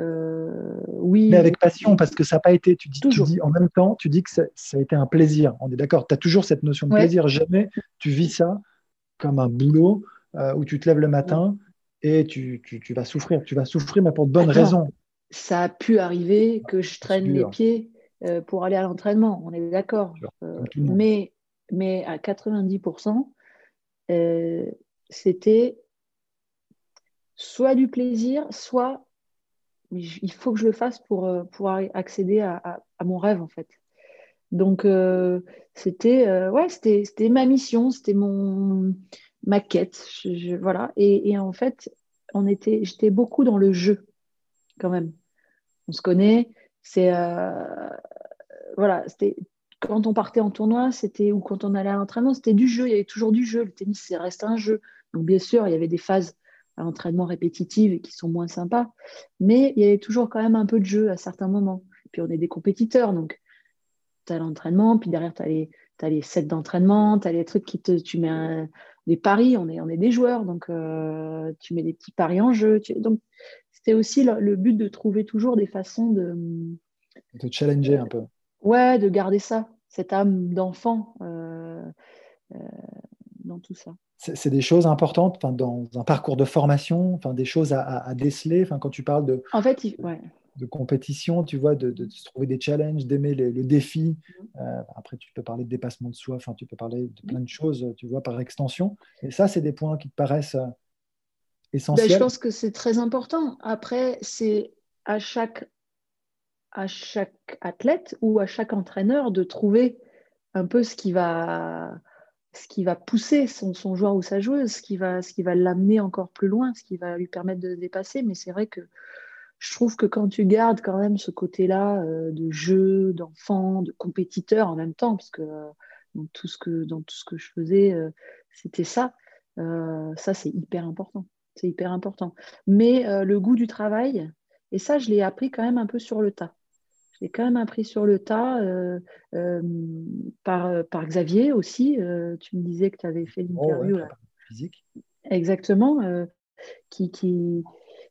Euh, oui. Mais avec passion, parce que ça n'a pas été, tu dis, tu dis, en même temps, tu dis que ça, a été un plaisir. On est d'accord, tu as toujours cette notion de plaisir. Jamais tu vis ça comme un boulot euh, où tu te lèves le matin et tu, tu, vas souffrir. Tu vas souffrir, mais pour de bonnes raisons. Ça a pu arriver que je traîne les pieds euh, pour aller à l'entraînement, on est d'accord. mais, mais à 90%, c'était soit du plaisir, soit il faut que je le fasse pour euh, pouvoir accéder à, mon rêve en fait. Donc euh, c'était euh, ouais c'était ma mission, c'était mon ma quête, voilà. Et, en fait on était j'étais beaucoup dans le jeu quand même. On se connaît, c'est voilà c'était quand on partait en tournoi, c'était ou quand on allait à l'entraînement, c'était du jeu. Il y avait toujours du jeu. Le tennis, c'est reste un jeu. Donc bien sûr, il y avait des phases à entraînement répétitif et qui sont moins sympas. Mais il y avait toujours quand même un peu de jeu à certains moments. Puis on est des compétiteurs, donc tu as l'entraînement, puis derrière tu as les, as les sets d'entraînement, tu as les trucs qui te. Tu mets des paris, on est, on est des joueurs, donc euh, tu mets des petits paris en jeu. donc c'était aussi le, but de trouver toujours des façons de. De challenger un peu. Ouais, de garder ça, cette âme d'enfant euh, euh, dans tout ça c'est des choses importantes dans un parcours de formation, des choses à, déceler. Enfin, quand tu parles de, en fait, de compétition, tu vois, de, de, trouver des challenges, d'aimer le défi. Mm-hmm. Euh, après, tu peux parler de dépassement de soi, tu peux parler de plein de choses, tu vois, par extension. Et ça, c'est des points qui te paraissent euh, essentiels. Ben, je pense que c'est très important. Après, c'est à chaque, à chaque athlète ou à chaque entraîneur de trouver un peu ce qui va ce qui va pousser son, joueur ou sa joueuse, ce qui va, l'amener encore plus loin, ce qui va lui permettre de dépasser. Mais c'est vrai que je trouve que quand tu gardes quand même ce côté-là de jeu, d'enfant, de compétiteur en même temps, parce que dans tout ce que, dans tout ce que je faisais, c'était ça. ça, c'est hyper important. C'est hyper important. Mais le goût du travail, et ça, je l'ai appris quand même un peu sur le tas. Je l'ai quand même appris sur le tas par, par Xavier aussi. tu me disais que tu avais fait oh, l'interview. physique. Exactement. qui, qui...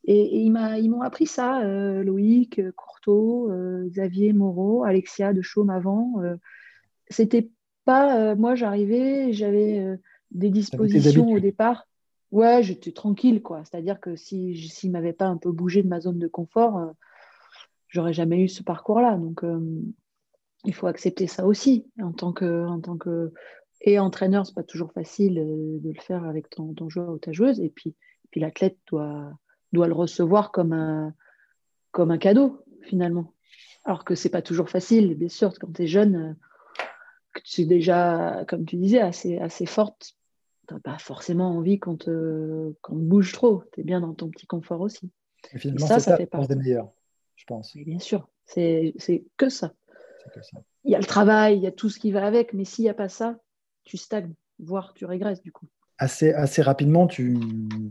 Et, ils m'ont appris ça, Loïc, Courteau, Xavier Moreau, Alexia de Chaume avant. C'était pas. moi, j'arrivais, j'avais des dispositions au départ. Ouais, j'étais tranquille, quoi. C'est-à-dire que si s'il m'avait pas un peu bougé de ma zone de confort, j'aurais jamais eu ce parcours-là. Donc, il faut accepter ça aussi en tant que, en tant que et entraîneur, c'est pas toujours facile de le faire avec ton, ton joueur ou ta joueuse. Et puis, puis l'athlète doit, doit le recevoir comme un, comme un cadeau, finalement. Alors que c'est pas toujours facile, bien sûr, quand tu es jeune, que tu es déjà, comme tu disais, assez, assez forte, tu n'as pas forcément envie qu'on te, bouge trop. Tu es bien dans ton petit confort aussi. Et finalement, ça, ça fait partie des meilleurs, je pense. bien sûr, c'est que ça. que ça. Il y a le travail, il y a tout ce qui va avec, mais s'il n'y a pas ça, tu stagnes, voire tu régresses du coup assez, assez rapidement, tu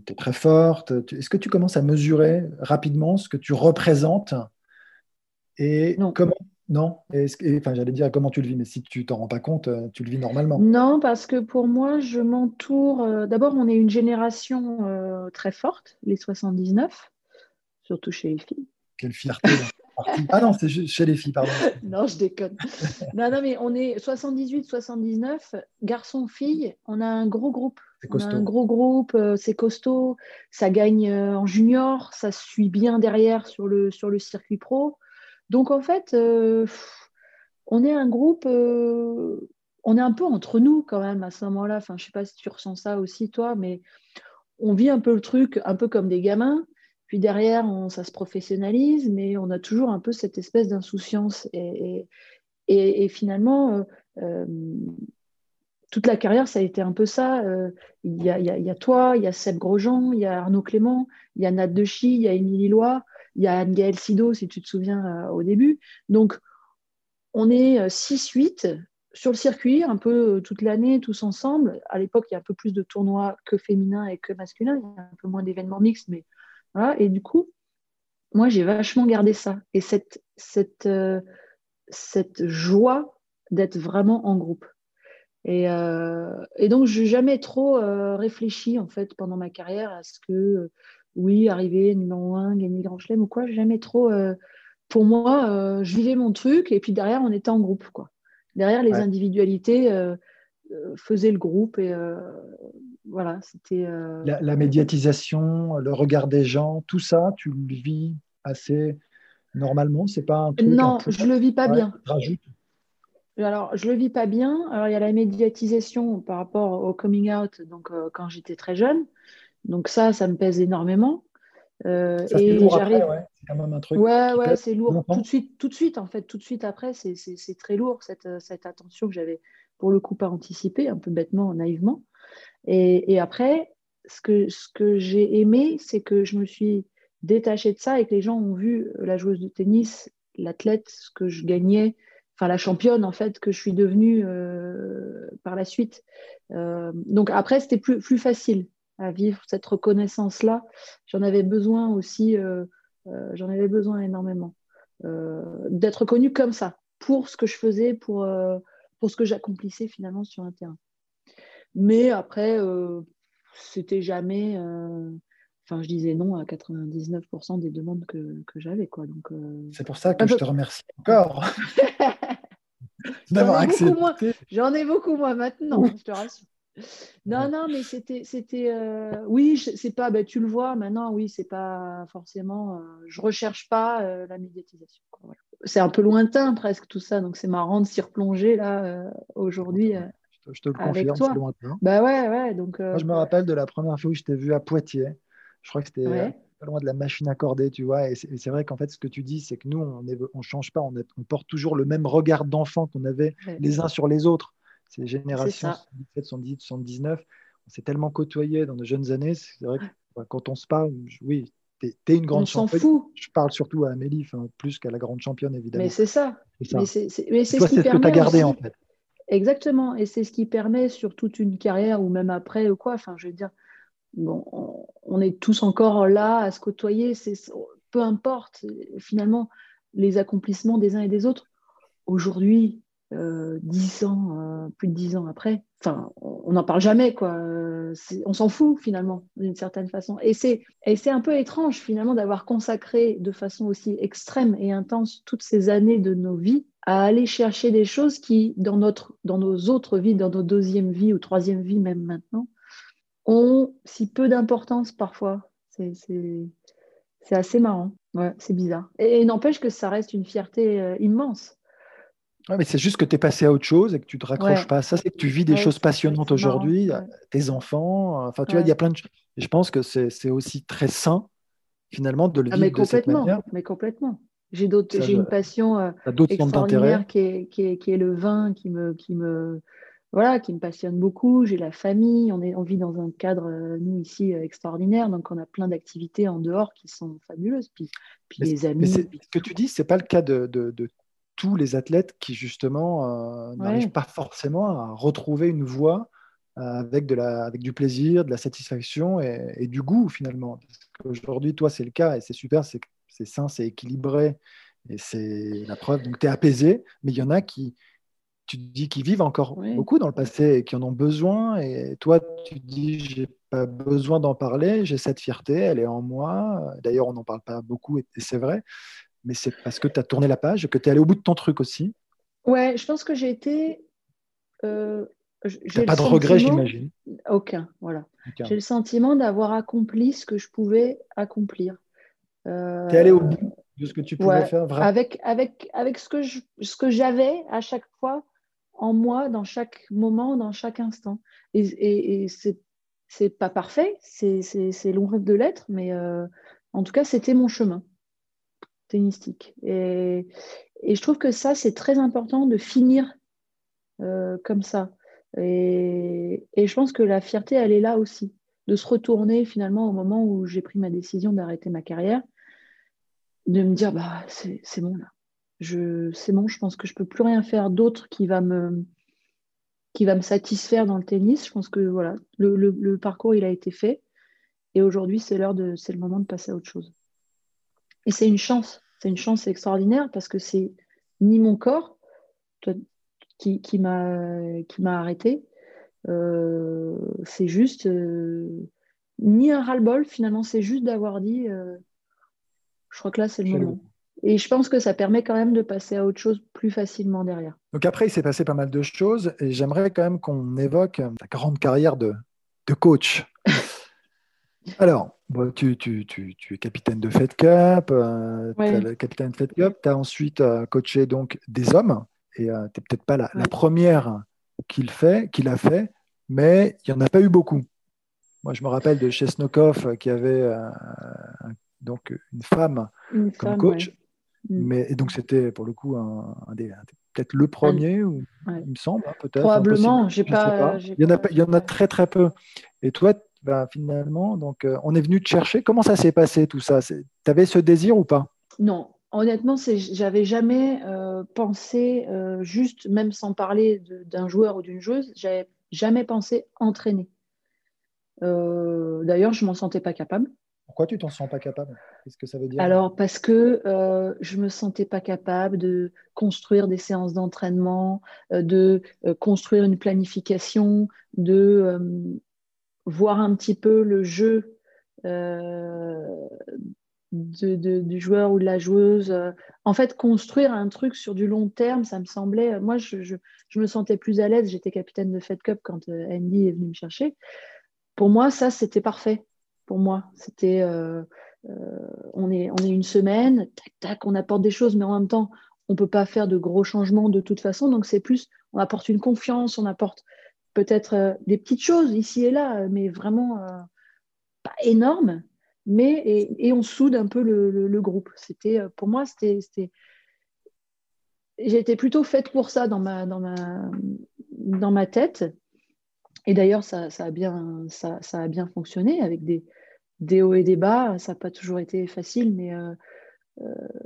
es très forte. Est-ce que tu commences à mesurer rapidement ce que tu représentes et non. comment non Enfin, j'allais dire comment tu le vis, mais si tu t'en rends pas compte, euh, tu le vis normalement. Non, parce que pour moi, je m'entoure. Euh, d'abord, on est une génération euh, très forte, les 79, surtout chez les filles. Quelle fierté Ah non, c'est chez les filles, pardon. non, je déconne. non, non, mais on est 78, 79, garçons, filles, on a un gros groupe. On a un gros groupe, euh, c'est costaud, ça gagne euh, en junior, ça suit bien derrière sur le, sur le circuit pro. Donc en fait, euh, on est un groupe, on est un peu entre nous quand même à ce moment-là. Enfin, je sais pas si tu ressens ça aussi toi, mais on vit un peu le truc, un peu comme des gamins. Puis derrière, ça se professionnalise, mais on a toujours un peu cette espèce d'insouciance. Et, finalement, euh, euh, toute la carrière, ça a été un peu ça. Euh, il y, y, a toi, il y a Seb Grosjean, il y a Arnaud Clément, il y a Nat Dechy, il y a Émilie Lois, il y a Anne-Gaëlle Sido, si tu te souviens au début. Donc, on est 6-8 sur le circuit, un peu toute l'année, tous ensemble. À l'époque, il y a un peu plus de tournois que féminins et que masculins. Il y a un peu moins d'événements mixtes, mais et du coup, moi, j'ai vachement gardé ça. Et cette, cette, euh, cette joie d'être vraiment en groupe. Et, euh, et donc, je n'ai jamais trop euh, réfléchi, en fait, pendant ma carrière à ce que, oui, arriver numéro un, gagner Grand Chelem ou quoi. Jamais trop. pour moi, je vivais mon truc et puis derrière, on était en groupe, quoi. Derrière, les individualités faisaient le groupe et voilà, c'était. Euh, la, médiatisation, le regard des gens, tout ça, tu le vis assez normalement? C'est pas un truc. Non, je le vis pas bien. Alors, je le vis pas bien. Alors, il y a la médiatisation par rapport au coming out, donc euh, quand j'étais très jeune. Donc ça, ça me pèse énormément. Euh, et j'arrive. Ouais, c'est quand même un truc. Ouais, ouais, c'est lourd. Tout de suite, tout de suite, en fait, tout de suite après, c'est très lourd cette, cette attention que j'avais pour le coup pas anticipée, un peu bêtement, naïvement. Et, après, ce que, ce que j'ai aimé, c'est que je me suis détachée de ça et que les gens ont vu la joueuse de tennis, l'athlète, ce que je gagnais, enfin la championne en fait que je suis devenue euh, par la suite. Euh, donc après, c'était plus, plus facile à vivre cette reconnaissance-là. J'en avais besoin aussi, euh, j'en avais besoin énormément d'être reconnue comme ça pour ce que je faisais, pour, pour ce que j'accomplissais finalement sur un terrain. Mais après, euh, c'était jamais. Euh, enfin, je disais non à 99% des demandes que, que j'avais. Quoi. Donc, euh, C'est pour ça que je te remercie encore d'avoir accepté. J'en ai beaucoup moins maintenant, je te rassure. Non, non, mais c'était, c'était, oui, c'est pas, ben, tu le vois maintenant, oui, c'est pas forcément, je recherche pas la médiatisation. C'est un peu lointain presque tout ça, donc c'est marrant de s'y replonger là aujourd'hui je te le confirme, c'est lointain. Bah ouais, ouais. Donc, Moi, je me rappelle de la première fois où je t'ai vu à Poitiers. Je crois que c'était euh, pas loin de la machine accordée, tu vois. Et c'est vrai qu'en fait, ce que tu dis, c'est que nous, on ne change pas. On, on, porte toujours le même regard d'enfant qu'on avait les uns sur les autres. Ces générations 77, 78, 79, on s'est tellement côtoyés dans nos jeunes années. C'est vrai que quand on se parle, oui, tu es, une grande championne. On s'en fout. Je parle surtout à Amélie, plus qu'à la grande championne, évidemment. Mais c'est ça. Mais c'est ce, qui que tu as gardé, en fait. Exactement. Et c'est ce qui permet sur toute une carrière ou même après ou quoi. Enfin, je veux dire, bon, on, est tous encore là à se côtoyer. Peu importe, finalement, les accomplissements des uns et des autres. Aujourd'hui, dix ans, euh, plus de dix ans après, enfin, on n'en parle jamais, quoi. on s'en fout finalement, d'une certaine façon. Et c'est, un peu étrange finalement d'avoir consacré de façon aussi extrême et intense toutes ces années de nos vies à aller chercher des choses qui, dans, notre, dans nos autres vies, dans nos deuxième vies ou troisième vies même maintenant, ont si peu d'importance parfois. C'est, assez marrant. Ouais, c'est bizarre. Et, n'empêche que ça reste une fierté euh, immense. Ouais, mais c'est juste que tu es passé à autre chose et que tu te raccroches pas à ça, c'est que tu vis des choses passionnantes aujourd'hui, tes enfants, enfin tu vois, il y a plein de choses. Je pense que c'est aussi très sain finalement de le ah, vivre de cette manière. Mais complètement. J'ai une passion euh, extraordinaire qui est, qui, est, qui est, le vin, qui me, qui me, voilà, qui me passionne beaucoup. J'ai la famille, on, est, on vit dans un cadre, euh, nous ici, euh, extraordinaire. Donc, on a plein d'activités en dehors qui sont fabuleuses. Puis, puis les amis. ce que tu dis, ce n'est pas le cas de, de, tous les athlètes qui, justement, n'arrivent pas forcément à retrouver une voie avec, de la, avec du plaisir, de la satisfaction et, et du goût, finalement. Aujourd'hui, toi, c'est le cas et c'est super, c'est sain, c'est équilibré, et c'est la preuve. Donc, tu es apaisé, mais il y en a qui, tu dis, qui vivent encore beaucoup dans le passé et qui en ont besoin. Et toi, tu dis, j'ai pas besoin d'en parler, j'ai cette fierté, elle est en moi. D'ailleurs, on n'en parle pas beaucoup, et c'est vrai, mais c'est parce que tu as tourné la page, que tu es allé au bout de ton truc aussi. Ouais, je pense que j'ai été. Euh, j'ai pas de regret, j'imagine. Aucun, voilà. J'ai le sentiment d'avoir accompli ce que je pouvais accomplir. Euh, tu es allé au bout de ce que tu pouvais faire vraiment? Avec, avec, avec ce que, je, ce que j'avais à chaque fois en moi, dans chaque moment, dans chaque instant. Et, et, et c'est, c'est pas parfait, c'est, c'est, c'est loin de l'être, mais euh, en tout cas, c'était mon chemin tennistique. Et, je trouve que ça, c'est très important de finir euh, comme ça. Et, je pense que la fierté, elle est là aussi, de se retourner finalement au moment où j'ai pris ma décision d'arrêter ma carrière de me dire bah c'est bon là. C'est bon, je pense que je peux plus rien faire d'autre qui va me qui va me satisfaire dans le tennis. Je pense que voilà, le, le, parcours il a été fait et aujourd'hui c'est l'heure de c'est le moment de passer à autre chose. Et c'est une chance, c'est une chance extraordinaire parce que c'est ni mon corps qui, qui m'a qui m'a arrêté, euh, c'est juste euh, ni un ras-le-bol finalement, c'est juste d'avoir dit euh, je crois que là, c'est le moment. Et je pense que ça permet quand même de passer à autre chose plus facilement derrière. Donc après, il s'est passé pas mal de choses et j'aimerais quand même qu'on évoque ta grande carrière de, de coach. Alors, tu, tu, tu, tu, es capitaine de Fed Cup, euh, le capitaine de Fed Cup, tu as ensuite euh, coaché donc des hommes et euh, tu n'es peut-être pas la, la première qu'il fait, qu'il a fait, mais il n'y en a pas eu beaucoup. Moi, je me rappelle de Chesnokov qui avait donc une femme comme coach. Mm. Mais et donc c'était pour le coup un, des, peut-être le premier, ou, il me semble, hein, peut-être. Probablement, j'ai pas, Il, y en a, il y en a très très peu. Et toi, bah, finalement, donc euh, on est venu te chercher. Comment ça s'est passé tout ça? Tu avais ce désir ou pas? Non, honnêtement, j'avais jamais euh, pensé, euh, juste même sans parler d'un joueur ou d'une joueuse, j'avais jamais pensé entraîner. D'ailleurs, je m'en sentais pas capable. Pourquoi tu t'en sens pas capable? Qu'est-ce que ça veut dire? Alors, parce que euh, je me sentais pas capable de construire des séances d'entraînement, euh, de euh, construire une planification, de voir un petit peu le jeu du joueur ou de la joueuse. En fait, construire un truc sur du long terme, ça me semblait. Moi, je, me sentais plus à l'aise. J'étais capitaine de Fed Cup quand Andy est venu me chercher. Pour moi, ça, c'était parfait pour moi. C'était, euh, euh, on, est, on est une semaine, tac, tac, on apporte des choses, mais en même temps, on ne peut pas faire de gros changements de toute façon. Donc, c'est plus, on apporte une confiance, on apporte peut-être euh, des petites choses ici et là, mais vraiment pas énormes. Mais, et, on soude un peu le, groupe. C'était, pour moi, c'était j'étais plutôt faite pour ça dans ma, dans ma, dans ma tête. Et d'ailleurs, ça, ça, a bien, ça, ça, a bien fonctionné avec des, des hauts et des bas. Ça n'a pas toujours été facile, mais,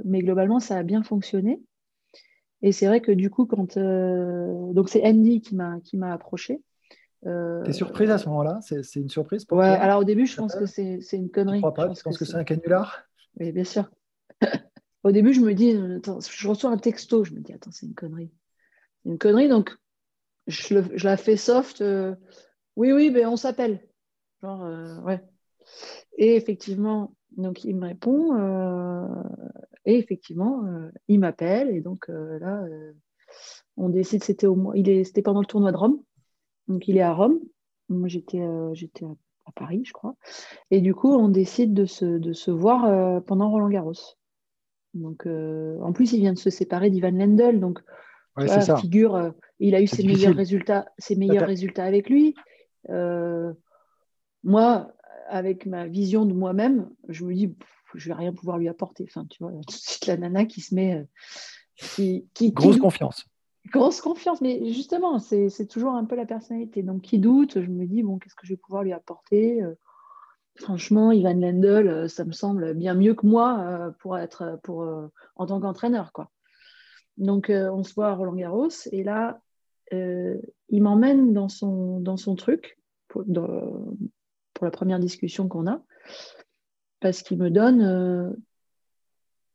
mais globalement, ça a bien fonctionné. Et c'est vrai que du coup, quand. donc, c'est Andy qui m'a approché. Euh... T'es surprise à ce moment-là? C'est, une surprise pour Ouais, alors au début, je pense que c'est, une connerie. Tu crois pas? Tu penses que, c'est un canular? Oui, bien sûr. au début, je me dis, attends, je reçois un texto, je me dis, attends, c'est une connerie. C'est une connerie, donc je, la fais soft. Euh, oui, oui, mais on s'appelle. Genre, euh, ouais. Et effectivement, donc il me répond, euh, et effectivement, il m'appelle, et donc là, on décide, c'était au mois, il est, c'était pendant le tournoi de Rome. Donc il est à Rome. Moi j'étais euh, j'étais à Paris, je crois. Et du coup, on décide de se, de se voir euh, pendant Roland Garros. Donc euh, en plus, il vient de se séparer d'Ivan Lendl. Donc figure, il a eu ses meilleurs résultats, ses meilleurs résultats avec lui. moi, avec ma vision de moi-même, je me dis, je vais rien pouvoir lui apporter. Enfin, tu vois, tout de suite la nana qui se met, qui, grosse confiance grosse confiance, mais justement, c'est toujours un peu la personnalité. Donc, qui doute, je me dis, bon, qu'est-ce que je vais pouvoir lui apporter euh, Franchement, Ivan Lendl, euh, ça me semble bien mieux que moi euh, pour être pour, en tant qu'entraîneur. quoi. Donc, on se voit à Roland Garros, et là, il m'emmène dans son, dans son truc pour, pour la première discussion qu'on a, parce qu'il me donne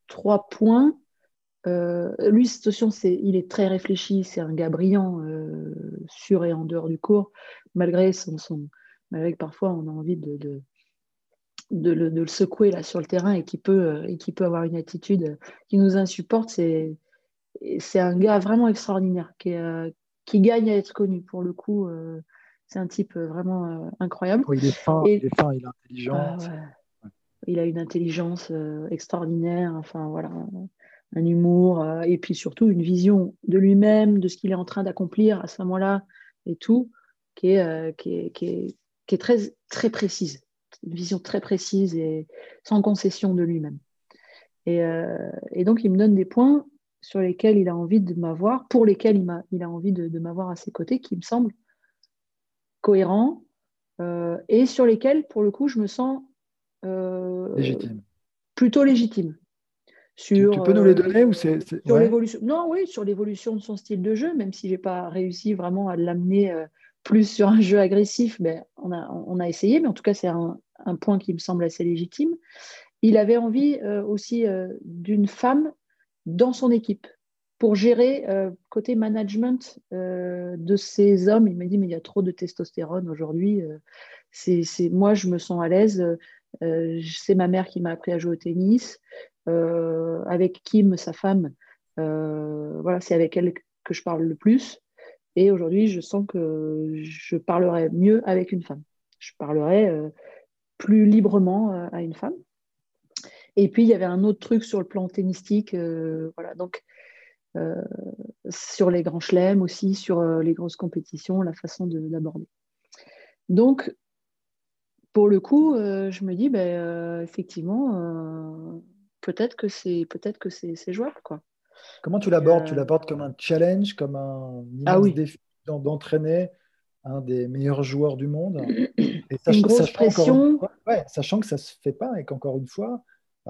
trois points euh, lui, situation, c'est, il est très réfléchi, c'est un gars brillant, euh, sur et en dehors du cours, malgré son, son malgré que parfois on a envie de, de, de, le, secouer là sur le terrain et qui peut, euh, et qui peut avoir une attitude qui nous insupporte. C'est, c'est un gars vraiment extraordinaire qui, qui gagne à être connu. Pour le coup, c'est un type vraiment incroyable. il est fin, il est fin, il est intelligent. Ah il a une intelligence extraordinaire. Enfin voilà un humour, euh, et puis surtout une vision de lui-même, de ce qu'il est en train d'accomplir à ce moment-là, et tout, qui est, euh, qui est, qui est, qui est très, très précise. Une vision très précise et sans concession de lui-même. Et, euh, donc, il me donne des points sur lesquels il a envie de m'avoir, pour lesquels il, a, il a envie de m'avoir à ses côtés, qui me semblent cohérents, et sur lesquels, pour le coup, je me sens légitime. plutôt légitime. Sur, tu, peux nous les euh, donner ou c'est, sur l'évolution Non, oui, sur l'évolution de son style de jeu, même si j'ai pas réussi vraiment à l'amener euh, plus sur un jeu agressif, ben, on, a, on a essayé, mais en tout cas, c'est un, un, point qui me semble assez légitime. Il avait envie euh, aussi d'une femme dans son équipe pour gérer côté management de ces hommes. Il m'a dit, mais il y a trop de testostérone aujourd'hui. c'est, c'est, moi, je me sens à l'aise. C'est ma mère qui m'a appris à jouer au tennis. Euh, avec Kim, sa femme, euh, voilà, c'est avec elle que je parle le plus. Et aujourd'hui, je sens que je parlerai mieux avec une femme. Je parlerai euh, plus librement à une femme. Et puis, il y avait un autre truc sur le plan tennistique. voilà, donc, sur les grands chelems aussi, sur les grosses compétitions, la façon de l'aborder. Donc, pour le coup, je me dis, ben, effectivement, peut-être que c'est peut-être que c'est jouable quoi. Comment tu l'abordes? Tu euh, l'abordes comme un challenge, comme un ah défi d'entraîner un des meilleurs joueurs du monde. Et une grosse pression. sachant que ça se fait pas et qu'encore une fois,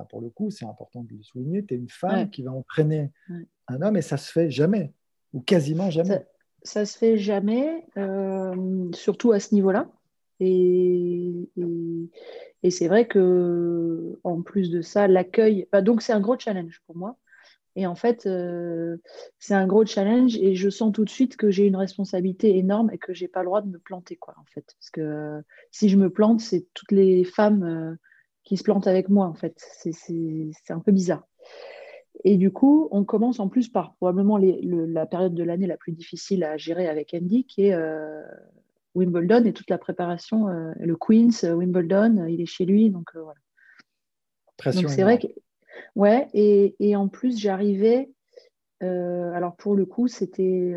pour le coup, c'est important de le souligner, tu es une femme qui va entraîner un homme et ça se fait jamais, ou quasiment jamais. Ça, ne se fait jamais, euh, surtout à ce niveau-là. Et, c'est vrai que en plus de ça, l'accueil, donc c'est un gros challenge pour moi. Et en fait, euh, c'est un gros challenge et je sens tout de suite que j'ai une responsabilité énorme et que j'ai pas le droit de me planter, quoi, en fait. Parce que euh, si je me plante, c'est toutes les femmes euh, qui se plantent avec moi, en fait. C'est un peu bizarre. Et du coup, on commence en plus par probablement la période de l'année la plus difficile à gérer avec Andy, qui est Wimbledon et toute la préparation, euh, le Queens, euh, Wimbledon, euh, il est chez lui, donc voilà. donc c'est vrai que, ouais, et, et en plus j'arrivais, alors pour le coup c'était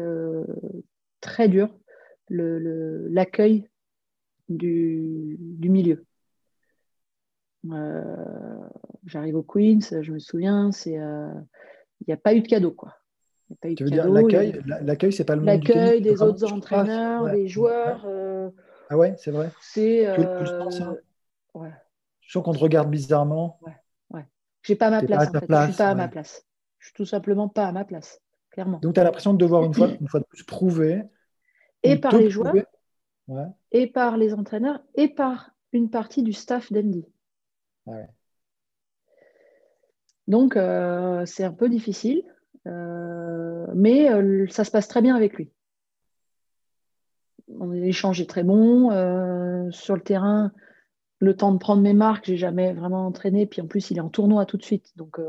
très dur, l'accueil le, du, du, milieu. J'arrive au Queens, je me souviens, c'est il n'y a pas eu de cadeau quoi. Tu veux dire l'accueil? L'accueil, c'est pas le L'accueil des autres entraîneurs, des joueurs. Euh, ah ouais, c'est vrai. C'est. Euh, Je sens qu'on te regarde bizarrement. Ouais, ouais. J'ai pas ma place, en fait. je suis pas à ma place. Je suis tout simplement pas à ma place, clairement. Donc, tu as l'impression de devoir une fois, une fois de plus prouver. Et par les joueurs, et par les entraîneurs, et par une partie du staff d'Andy. Donc, euh, c'est un peu difficile, mais euh, ça se passe très bien avec lui. On l'échange est très bon. sur le terrain, le temps de prendre mes marques, j'ai jamais vraiment entraîné. Puis en plus, il est en tournoi tout de suite. Donc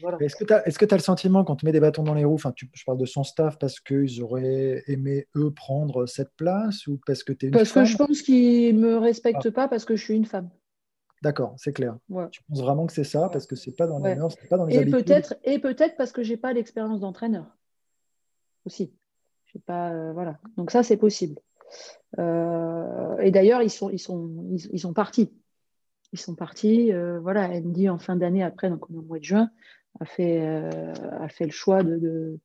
voilà. Est-ce que tu as, est as, le sentiment, quand tu mets des bâtons dans les roues, enfin, je parle de son staff parce qu'ils auraient aimé, eux, prendre cette place ou parce que tu es une Parce que je pense qu'ils ne me respectent ah. pas parce que je suis une femme. D'accord, c'est clair. Tu penses vraiment que c'est ça parce que c'est pas dans les mœurs, pas dans les et Peut-être, et peut-être parce que j'ai pas l'expérience d'entraîneur aussi. Pas, euh, voilà. Donc ça, c'est possible. Euh, et d'ailleurs, ils sont, ils, sont, ils, sont partis. Ils sont partis. Euh, voilà, Andy, en fin d'année, après, donc au mois de juin, a fait, a fait le choix de,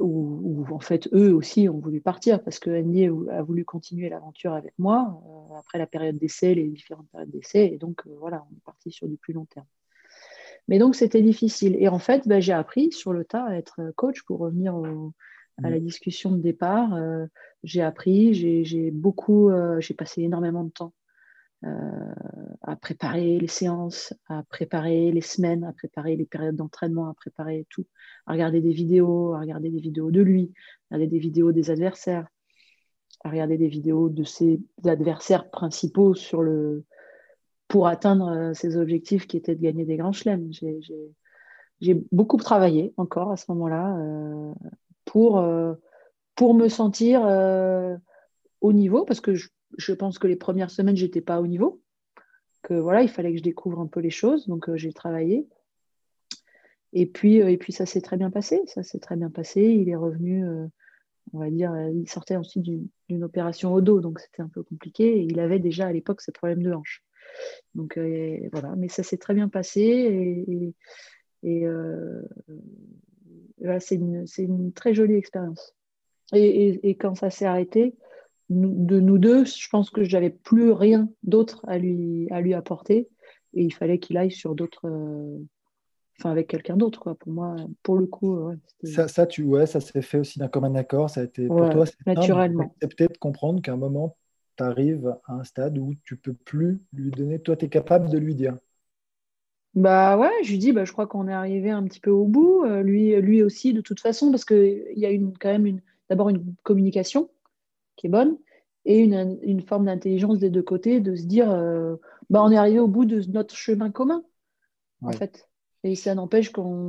où, en fait eux aussi ont voulu partir parce que Andy a voulu continuer l'aventure avec moi après la période d'essai, les différentes périodes d'essai, et donc euh, voilà, on est parti sur du plus long terme. Mais donc c'était difficile. Et en fait, bah, j'ai appris sur le tas à être coach pour revenir à la mmh. discussion de départ. Euh, j'ai appris, j'ai beaucoup, j'ai passé énormément de temps euh, à préparer les séances, à préparer les semaines, à préparer les périodes d'entraînement, à préparer tout, à regarder des vidéos, à regarder des vidéos de lui, à regarder des vidéos des adversaires, à regarder des vidéos de ses adversaires principaux sur le, pour atteindre euh, ses objectifs qui étaient de gagner des grands chelems. J'ai beaucoup travaillé encore à ce moment-là euh, pour, pour me sentir au niveau, parce que je, je pense que les premières semaines, j'étais pas au niveau. Que voilà, il fallait que je découvre un peu les choses. Donc euh, j'ai travaillé. Et puis, euh, et puis ça s'est très bien passé. Ça s'est très bien passé. Il est revenu, euh, on va dire, il sortait ensuite d'une opération au dos, donc c'était un peu compliqué. Il avait déjà à l'époque ce problème de hanche. Donc voilà, mais ça s'est très bien passé. Et, et, c'est une, très jolie expérience. Et, quand ça s'est arrêté, de nous deux, je pense que j'avais plus rien d'autre à lui, à lui apporter et il fallait qu'il aille sur d'autres. Euh, enfin, avec quelqu'un d'autre, quoi. Pour moi, pour le coup. ça, ça, tu, ouais, ça s'est fait aussi d'un commun accord. Ça a été pour toi, naturellement. Accepter de comprendre qu'à un moment, tu arrives à un stade où tu peux plus lui donner. Toi, tu es capable de lui dire. Bah ouais, je lui dis, bah, je crois qu'on est arrivé un petit peu au bout. Euh, lui, lui aussi, de toute façon, parce qu'il y a une, quand même une, d'abord une communication qui est bonne, et une, une forme d'intelligence des deux côtés, de se dire, euh, bah, on est arrivé au bout de notre chemin commun, en fait. Et ça n'empêche qu'on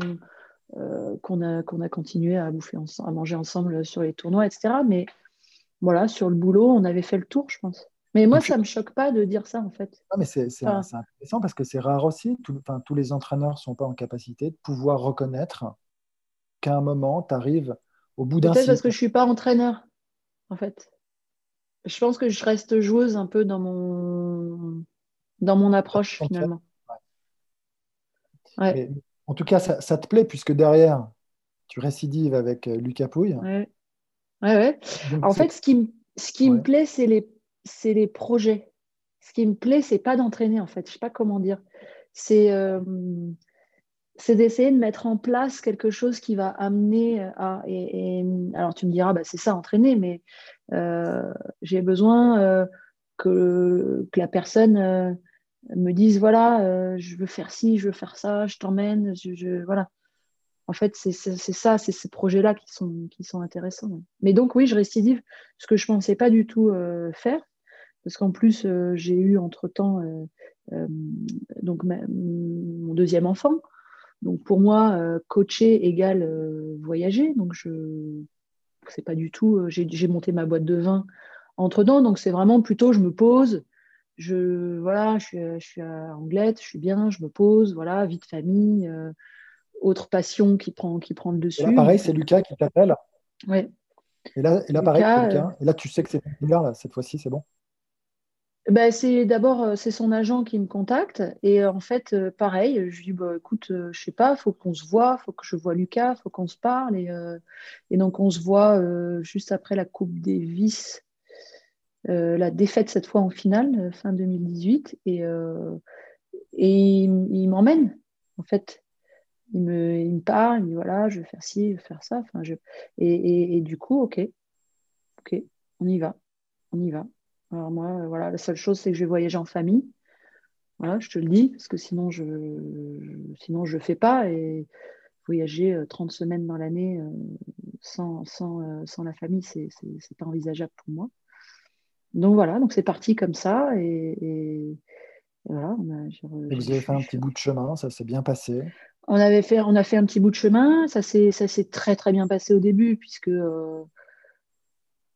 euh, qu'on a, qu'on a continué à, bouffer à manger ensemble sur les tournois, etc. Mais voilà, sur le boulot, on avait fait le tour, je pense. Mais moi, ça ne me choque pas de dire ça, en fait. mais c'est intéressant parce que c'est rare aussi. tous les entraîneurs ne sont pas en capacité de pouvoir reconnaître qu'à un moment, tu arrives au bout d'un. Peut-être parce que je ne suis pas entraîneur, en fait je pense que je reste joueuse un peu dans mon, dans mon approche finalement. En tout cas, ça, te plaît puisque derrière, tu récidives avec euh, Lucas Pouille. Ouais. Ouais, en fait, ce qui, ce qui me plaît, c'est les, les projets. Ce qui me plaît, c'est pas d'entraîner en fait. Je sais pas comment dire. C'est euh, c'est d'essayer de mettre en place quelque chose qui va amener à. Et, alors tu me diras, bah, c'est ça, entraîner, mais euh, j'ai besoin euh, que, que, la personne euh, me dise voilà, je veux faire ci, je veux faire ça, je t'emmène, je, voilà. En fait, c'est ça, c'est ces projets-là qui sont, qui sont intéressants. Mais donc, oui, je récidive, ce que je ne pensais pas du tout faire, parce qu'en plus, j'ai eu entre-temps donc mon deuxième enfant. Donc pour moi, coacher égale voyager. Donc je c'est pas du tout. Euh, j'ai monté ma boîte de vin entre temps, donc c'est vraiment plutôt je me pose. Je voilà, je suis, je suis à Anglette, je suis bien, je me pose, voilà, vie de famille, euh, autre passion qui prend qui prend le dessus. là, pareil, c'est Lucas qui t'appelle. Ouais. Et là, et là pareil, Lucas. Euh, et là, tu sais que c'est là, cette fois-ci, c'est bon. Ben, c'est d'abord euh, c'est son agent qui me contacte et euh, en fait euh, pareil je lui dis bah, écoute je sais pas faut qu'on se voit faut que je vois Lucas faut qu'on se parle et, et donc on se voit juste après la coupe des vices la défaite cette fois en finale, fin 2018. Et, et il, m'emmène, en fait. Il me, il me, parle, il me dit voilà, je vais faire ci, je vais faire ça. Enfin, je... et, et, du coup, ok, ok, on y va, on y va. Alors moi, voilà, la seule chose, c'est que je vais voyager en famille. Voilà, je te le dis, parce que sinon, je sinon, je fais pas. Et voyager 30 euh, semaines dans l'année euh, sans, sans, euh, sans, la famille, c'est pas envisageable pour moi. Donc voilà, donc c'est parti comme ça. Et, voilà. et vous avez fait un petit bout de chemin, ça s'est bien passé on, avait fait, on a fait un petit bout de chemin, ça s'est très très bien passé au début, puisque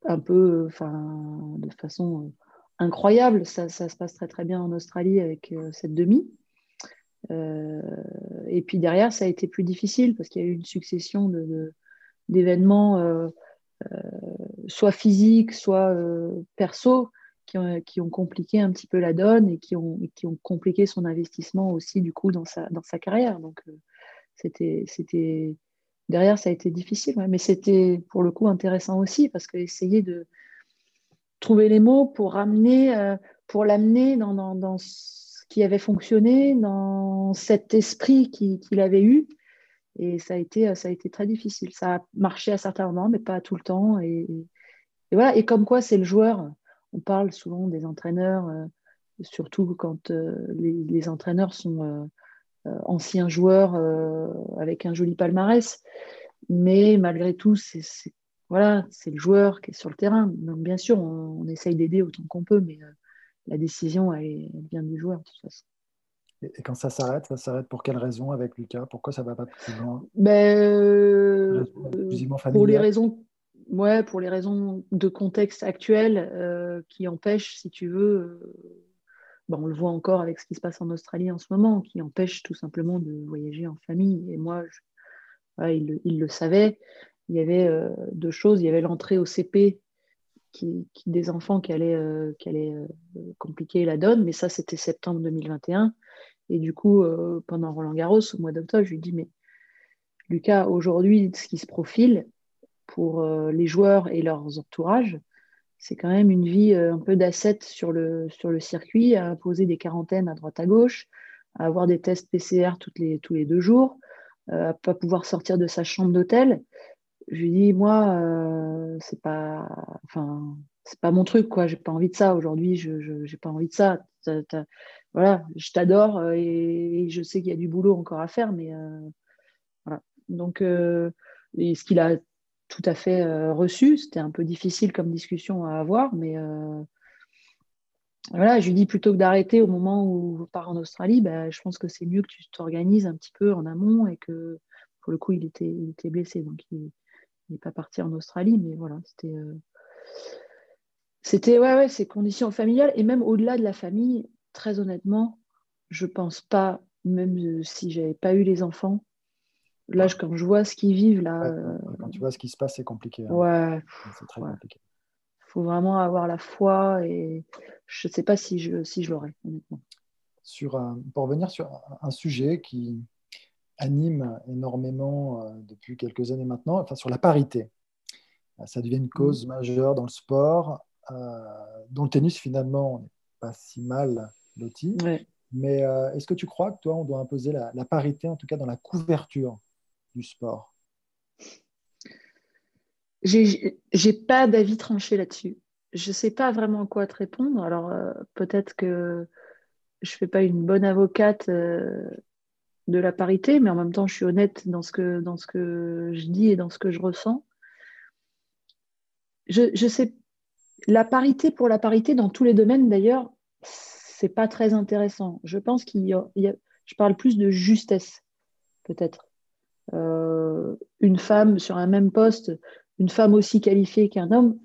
un peu, enfin, de façon incroyable. Ça, se passe très très bien en Australie avec euh, cette demi. Euh, et puis derrière, ça a été plus difficile parce qu'il y a eu une succession d'événements, euh, soit physiques, soit perso, qui ont, qui ont, compliqué un petit peu la donne et qui ont, qui ont compliqué son investissement aussi du coup dans sa, dans sa carrière. Donc c'était derrière, ça a été difficile, mais c'était pour le coup intéressant aussi parce qu'essayer de trouver les mots pour ramener, euh, pour l'amener dans, ce qui avait fonctionné, dans cet esprit qu'il avait eu. Et ça a, été, ça a été très difficile. Ça a marché à certains moments, mais pas tout le temps. Et, voilà. Et comme quoi, c'est le joueur. On parle souvent des entraîneurs, euh, surtout quand euh, les, entraîneurs sont anciens joueurs avec un joli palmarès. Mais malgré tout, c'est voilà, c'est le joueur qui est sur le terrain. Donc, bien sûr, on, essaye d'aider autant qu'on peut, mais euh, la décision, elle, vient du joueur, de toute façon. Et, quand ça s'arrête, ça s'arrête pour quelle raison avec Lucas? Pourquoi ça ne va pas plus loin? Ben, euh, Pour les raisons Ouais, pour les raisons de contexte actuel euh, qui empêchent, si tu veux, on le voit encore avec ce qui se passe en Australie en ce moment, qui empêche tout simplement de voyager en famille. Et moi, il, le savait il y avait euh, deux choses. Il y avait l'entrée au CP qui, des enfants qui allaient, euh, qui euh, compliquer la donne, mais ça, c'était septembre 2021. Et du coup, pendant Roland Garros, au mois d'octobre, je lui dis, mais Lucas, aujourd'hui, ce qui se profile pour les joueurs et leurs entourages, c'est quand même une vie un peu d'asset sur le, circuit, à imposer des quarantaines à droite à gauche, à avoir des tests PCR tous les deux jours, à pas pouvoir sortir de sa chambre d'hôtel je lui dis moi euh, c'est pas enfin c'est pas mon truc quoi. J'ai pas envie de ça aujourd'hui. Je j'ai pas envie de ça. Voilà je t'adore euh, et, je sais qu'il y a du boulot encore à faire mais euh, voilà. Donc ce qu'il a tout à fait reçu c'était un peu difficile comme discussion à avoir mais voilà, je lui dis plutôt que d'arrêter au moment où je pars en Australie, bah, je pense que c'est mieux que tu t'organises un petit peu en amont et que pour le coup, il était, il était blessé. Donc, n'est pas parti en Australie, mais voilà, c'était. Euh, c'était ouais, ouais, ces conditions familiales et même au-delà de la famille, très honnêtement, je pense pas, même euh, si j'avais pas eu les enfants, là, quand je vois ce qu'ils vivent là. Euh, quand tu vois ce qui se passe, c'est compliqué. Hein. Ouais. C'est très compliqué. Il faut vraiment avoir la foi et je ne sais pas si je, si je l'aurais, honnêtement. Sur pour revenir sur un sujet qui, anime énormément euh, depuis quelques années maintenant, enfin, sur la parité. Euh, ça devient une cause mm. majeure dans le sport, euh, dont le tennis finalement n'est pas si mal loti. Mais est-ce que tu crois que toi, on doit imposer la, parité, en tout cas dans la couverture du sport? J'ai pas d'avis tranché là-dessus. Je ne sais pas vraiment quoi te répondre. Alors peut-être que je ne fais pas une bonne avocate de la parité, mais en même temps, je suis honnête dans ce que, dans ce que je dis et dans ce que je ressens. Je, sais, la parité pour la parité, dans tous les domaines d'ailleurs, c'est pas très intéressant. Je pense qu'il y, a, je parle plus de justesse, peut-être. Euh, une femme sur un même poste, une femme aussi qualifiée qu'un homme,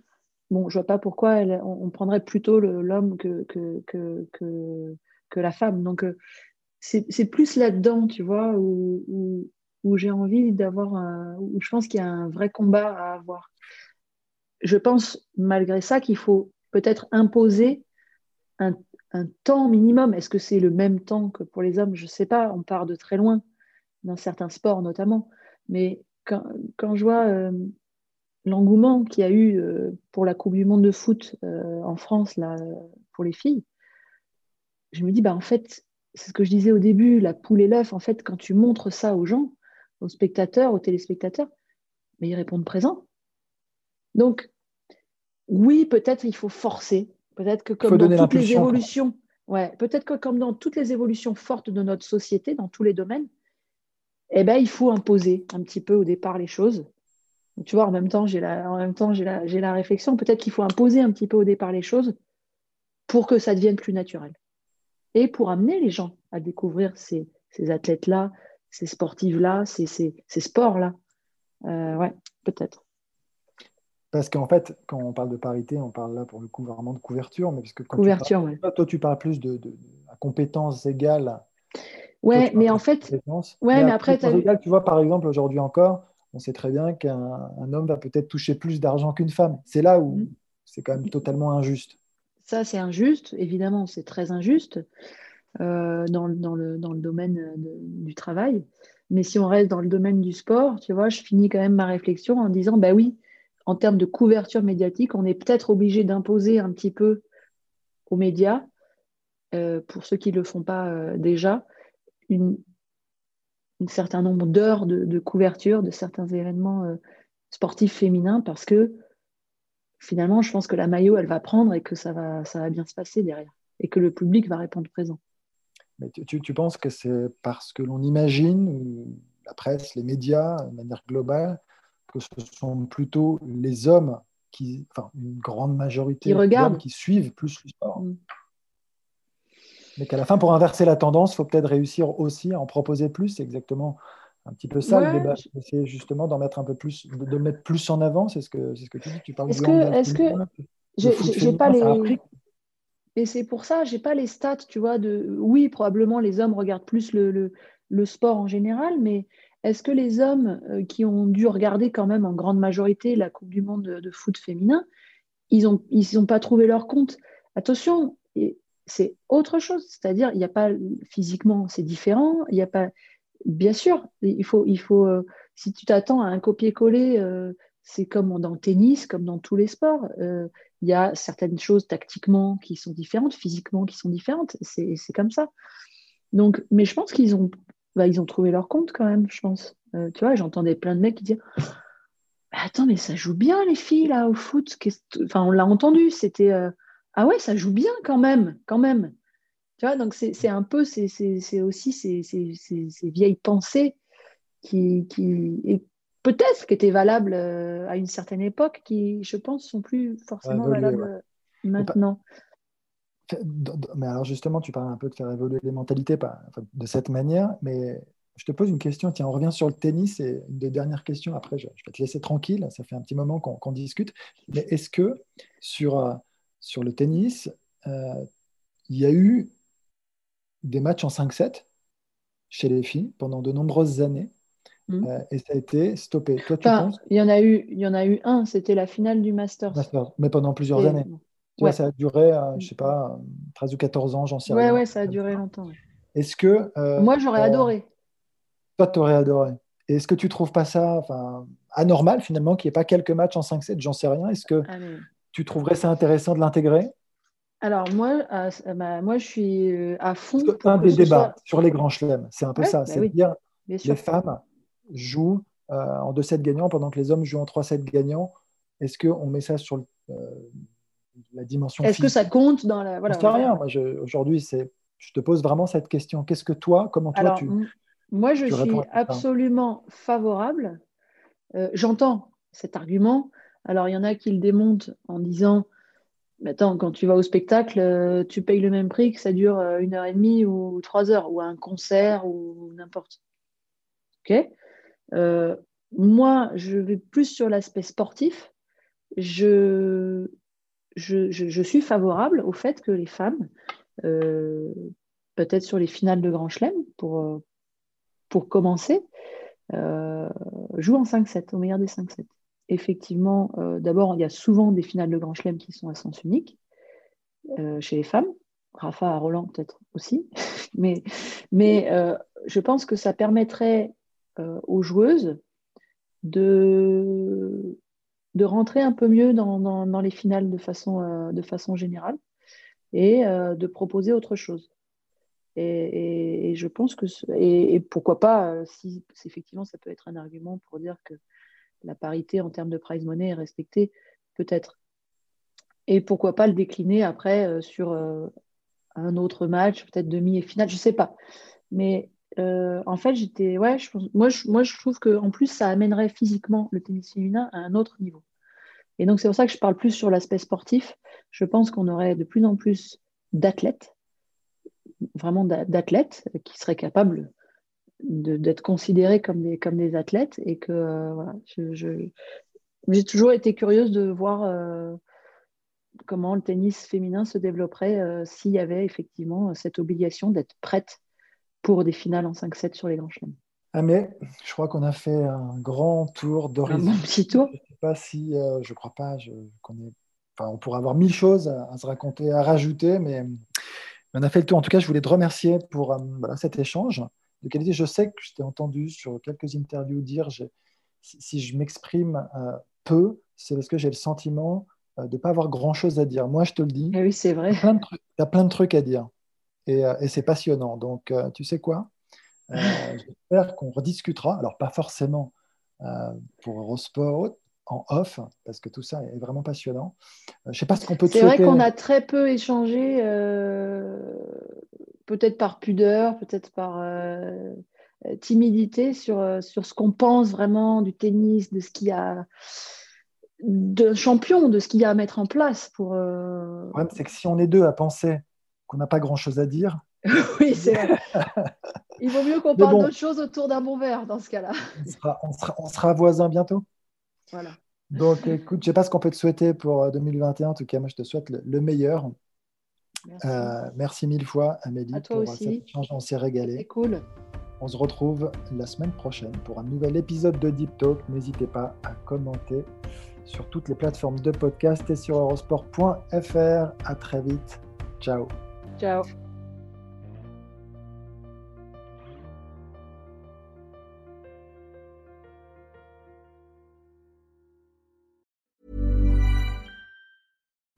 bon, je vois pas pourquoi on, prendrait plutôt l'homme que que, que, que, la femme. Donc, euh, c'est plus là-dedans, tu vois, où, j'ai envie d'avoir, où je pense qu'il y a un vrai combat à avoir. Je pense malgré ça qu'il faut peut-être imposer un, temps minimum. Est-ce que c'est le même temps que pour les hommes? Je ne sais pas, on part de très loin, dans certains sports notamment. Mais quand, je vois euh, l'engouement qu'il y a eu euh, pour la Coupe du Monde de foot euh, en France là, pour les filles, je me dis, bah, en fait, c'est ce que je disais au début, la poule et l'œuf, en fait, quand tu montres ça aux gens, aux spectateurs, aux téléspectateurs, mais ils répondent présent. Donc, oui, peut-être il faut forcer. Peut-être que comme dans toutes les évolutions, ouais, peut-être que comme dans toutes les évolutions fortes de notre société, dans tous les domaines, eh ben, il faut imposer un petit peu au départ les choses. tu vois, en même temps, j'ai la, en même temps, j'ai la, j'ai la réflexion. Peut-être qu'il faut imposer un petit peu au départ les choses pour que ça devienne plus naturel et pour amener les gens à découvrir ces, athlètes-là, ces sportives-là, ces, sports-là. Euh, ouais, peut-être. Parce qu'en fait, quand on parle de parité, on parle là pour le coup vraiment de couverture, mais parce que quand couverture, tu parles, toi, tu parles plus de, de, compétences égales. Ouais, mais en fait, ouais, mais, après, tu vois, par exemple, aujourd'hui encore, on sait très bien qu'un homme va peut-être toucher plus d'argent qu'une femme. C'est là où mm. c'est quand même totalement injuste. Ça, c'est injuste, évidemment, c'est très injuste euh, dans, le, domaine du travail. Mais si on reste dans le domaine du sport, tu vois, je finis quand même ma réflexion en disant, bah oui, en termes de couverture médiatique, on est peut-être obligé d'imposer un petit peu aux médias, euh, pour ceux qui ne le font pas euh, déjà, un certain nombre d'heures de, de, couverture de certains événements sportifs féminins parce que finalement, je pense que la maillot, elle va prendre et que ça va, ça va bien se passer derrière et que le public va répondre présent. Mais tu, tu penses que c'est parce que l'on imagine, la presse, les médias, de manière globale, que ce sont plutôt les hommes qui, enfin, une grande majorité d'hommes qui suivent plus le sport. Mm. Mais qu'à la fin, pour inverser la tendance, il faut peut-être réussir aussi à en proposer plus. C'est exactement un petit peu ça le débat. Essayer justement d'en mettre un peu plus, de, le mettre plus en avant. C'est ce que, c'est ce que tu dis. Tu parles est-ce que, est-ce que j'ai, pas les. Et c'est pour ça, j'ai pas les stats, tu vois, de oui, probablement les hommes regardent plus le, le, le sport en général, mais est-ce que les hommes euh, qui ont dû regarder quand même en grande majorité la Coupe du Monde de, foot féminin, ils n'ont ils ont pas trouvé leur compte Attention, c'est autre chose, c'est-à-dire il n'y a pas physiquement, c'est différent, il n'y a pas Bien sûr, il faut, il faut euh, si tu t'attends à un copier-coller, euh, c'est comme dans le tennis, comme dans tous les sports. Euh, il y a certaines choses tactiquement qui sont différentes, physiquement qui sont différentes. C'est comme ça. Donc, mais je pense qu'ils ont, bah, ont trouvé leur compte quand même, je pense. tu vois, j'entendais plein de mecs qui disaient Attends, mais ça joue bien les filles là au foot. Enfin, on l'a entendu, c'était Ah ouais, ça joue bien quand même, quand même. Tu vois, donc c'est un peu, c'est aussi ces, ces, ces, vieilles pensées qui, qui peut-être qui étaient valables euh, à une certaine époque, qui, je pense, sont plus forcément valables euh, maintenant. Mais alors justement, tu parles un peu de faire évoluer les mentalités de cette manière, mais je te pose une question. Tiens, on revient sur le tennis et une des dernières questions. Après, je, vais te laisser tranquille. Ça fait un petit moment qu'on discute. Mais est-ce que sur, euh, sur le tennis, il y a eu des matchs en 5-7 chez les filles pendant de nombreuses années. Hmm. Euh, et ça a été stoppé. Toi, tu penses il y en a eu, il y en a eu un. C'était la finale du Masters. mais pendant plusieurs années. Tu vois, ça a duré, euh, je sais pas, 13 ou 14 ans, j'en sais rien. Ouais, ouais, ça a duré longtemps. Est-ce que euh, moi j'aurais adoré. Toi, tu aurais adoré. Est-ce que tu trouves pas ça, enfin, anormal finalement qu'il n'y ait pas quelques matchs en 5-7 J'en sais rien. Est-ce que tu trouverais ça intéressant de l'intégrer? Alors moi, bah, moi, je suis euh, à fond. Pour un des débats sur les grands chelems, c'est un peu ça. Bah c'est dire les femmes jouent euh, en 2-7 gagnants pendant que les hommes jouent en 3-7 gagnants. Est-ce qu'on met ça sur euh, la dimension Est-ce que ça compte dans la. Voilà, rien. Aujourd'hui, je te pose vraiment cette question. Qu'est-ce que toi, comment toi tu. Moi, je suis absolument favorable. J'entends cet argument. Alors, il y en a qui le démontent en disant mais attends, quand tu vas au spectacle, euh, tu payes le même prix que ça dure euh, une heure et demie ou trois heures, ou un concert ou n'importe. Ok euh, Moi, je vais plus sur l'aspect sportif. Je, je, suis favorable au fait que les femmes, peut-être sur les finales de Grand Chelem, pour, pour commencer, jouent en 5-7, au meilleur des 5-7 effectivement, euh, d'abord, il y a souvent des finales de Grand Chelem qui sont à sens unique euh, chez les femmes. Rafa à Roland peut-être aussi. mais mais euh, je pense que ça permettrait aux joueuses de de rentrer un peu mieux dans, les finales de façon, de façon générale et de proposer autre chose. Et, je pense que, et, pourquoi pas, si, effectivement ça peut être un argument pour dire que la parité en termes de prize money est respectée, peut-être. Et pourquoi pas le décliner après sur un autre match, peut-être demi et finale, je ne sais pas. Mais euh, en fait, j'étais, ouais, je moi, je, moi, je trouve qu'en plus, ça amènerait physiquement le tennis féminin à un autre niveau. Et donc, c'est pour ça que je parle plus sur l'aspect sportif. Je pense qu'on aurait de plus en plus d'athlètes, vraiment d'athlètes qui seraient capables d'être considérés comme des, comme des athlètes et que euh, voilà, je, j'ai toujours été curieuse de voir euh, comment le tennis féminin se développerait s'il y avait effectivement cette obligation d'être prête pour des finales en 5-7 sur les grands chelems. Ah mais je crois qu'on a fait un grand tour d'horizon. Un petit tour. Je ne sais pas si, euh, je crois pas, je, qu'on est, enfin, on pourrait avoir mille choses à, se raconter, à rajouter, mais on a fait le tour. En tout cas, je voulais te remercier pour euh, cet échange de qualité. Je sais que je t'ai entendu sur quelques interviews dire, si, je m'exprime euh, peu, c'est parce que j'ai le sentiment de ne pas avoir grand-chose à dire. Moi, je te le dis. Ah oui, c'est vrai. Tu as plein de trucs à dire. Euh, et, c'est passionnant. Donc, euh, tu sais quoi euh, J'espère qu'on rediscutera. Alors, pas forcément pour Eurosport en off, parce que tout ça est vraiment passionnant. je ne sais pas ce qu'on peut C'est vrai qu'on a très peu échangé, peut-être par pudeur, peut-être par timidité, sur, sur ce qu'on pense vraiment du tennis, de ce qu'il y a de champion, de ce qu'il y a à mettre en place pour. Le problème, c'est que si on est deux à penser qu'on n'a pas grand-chose à dire. oui, c'est vrai. Il vaut mieux qu'on parle d'autre chose autour d'un bon verre dans ce cas-là. on, sera, voisins bientôt. Voilà. Donc, écoute, je ne sais pas ce qu'on peut te souhaiter pour 2021. Euh, en tout cas, moi, je te souhaite le, meilleur. Merci. Euh, merci. mille fois, Amélie, à toi pour aussi. cet échange. On s'est régalé. C'est cool. On se retrouve la semaine prochaine pour un nouvel épisode de Deep Talk. N'hésitez pas à commenter sur toutes les plateformes de podcast et sur eurosport.fr. À très vite. Ciao. Ciao.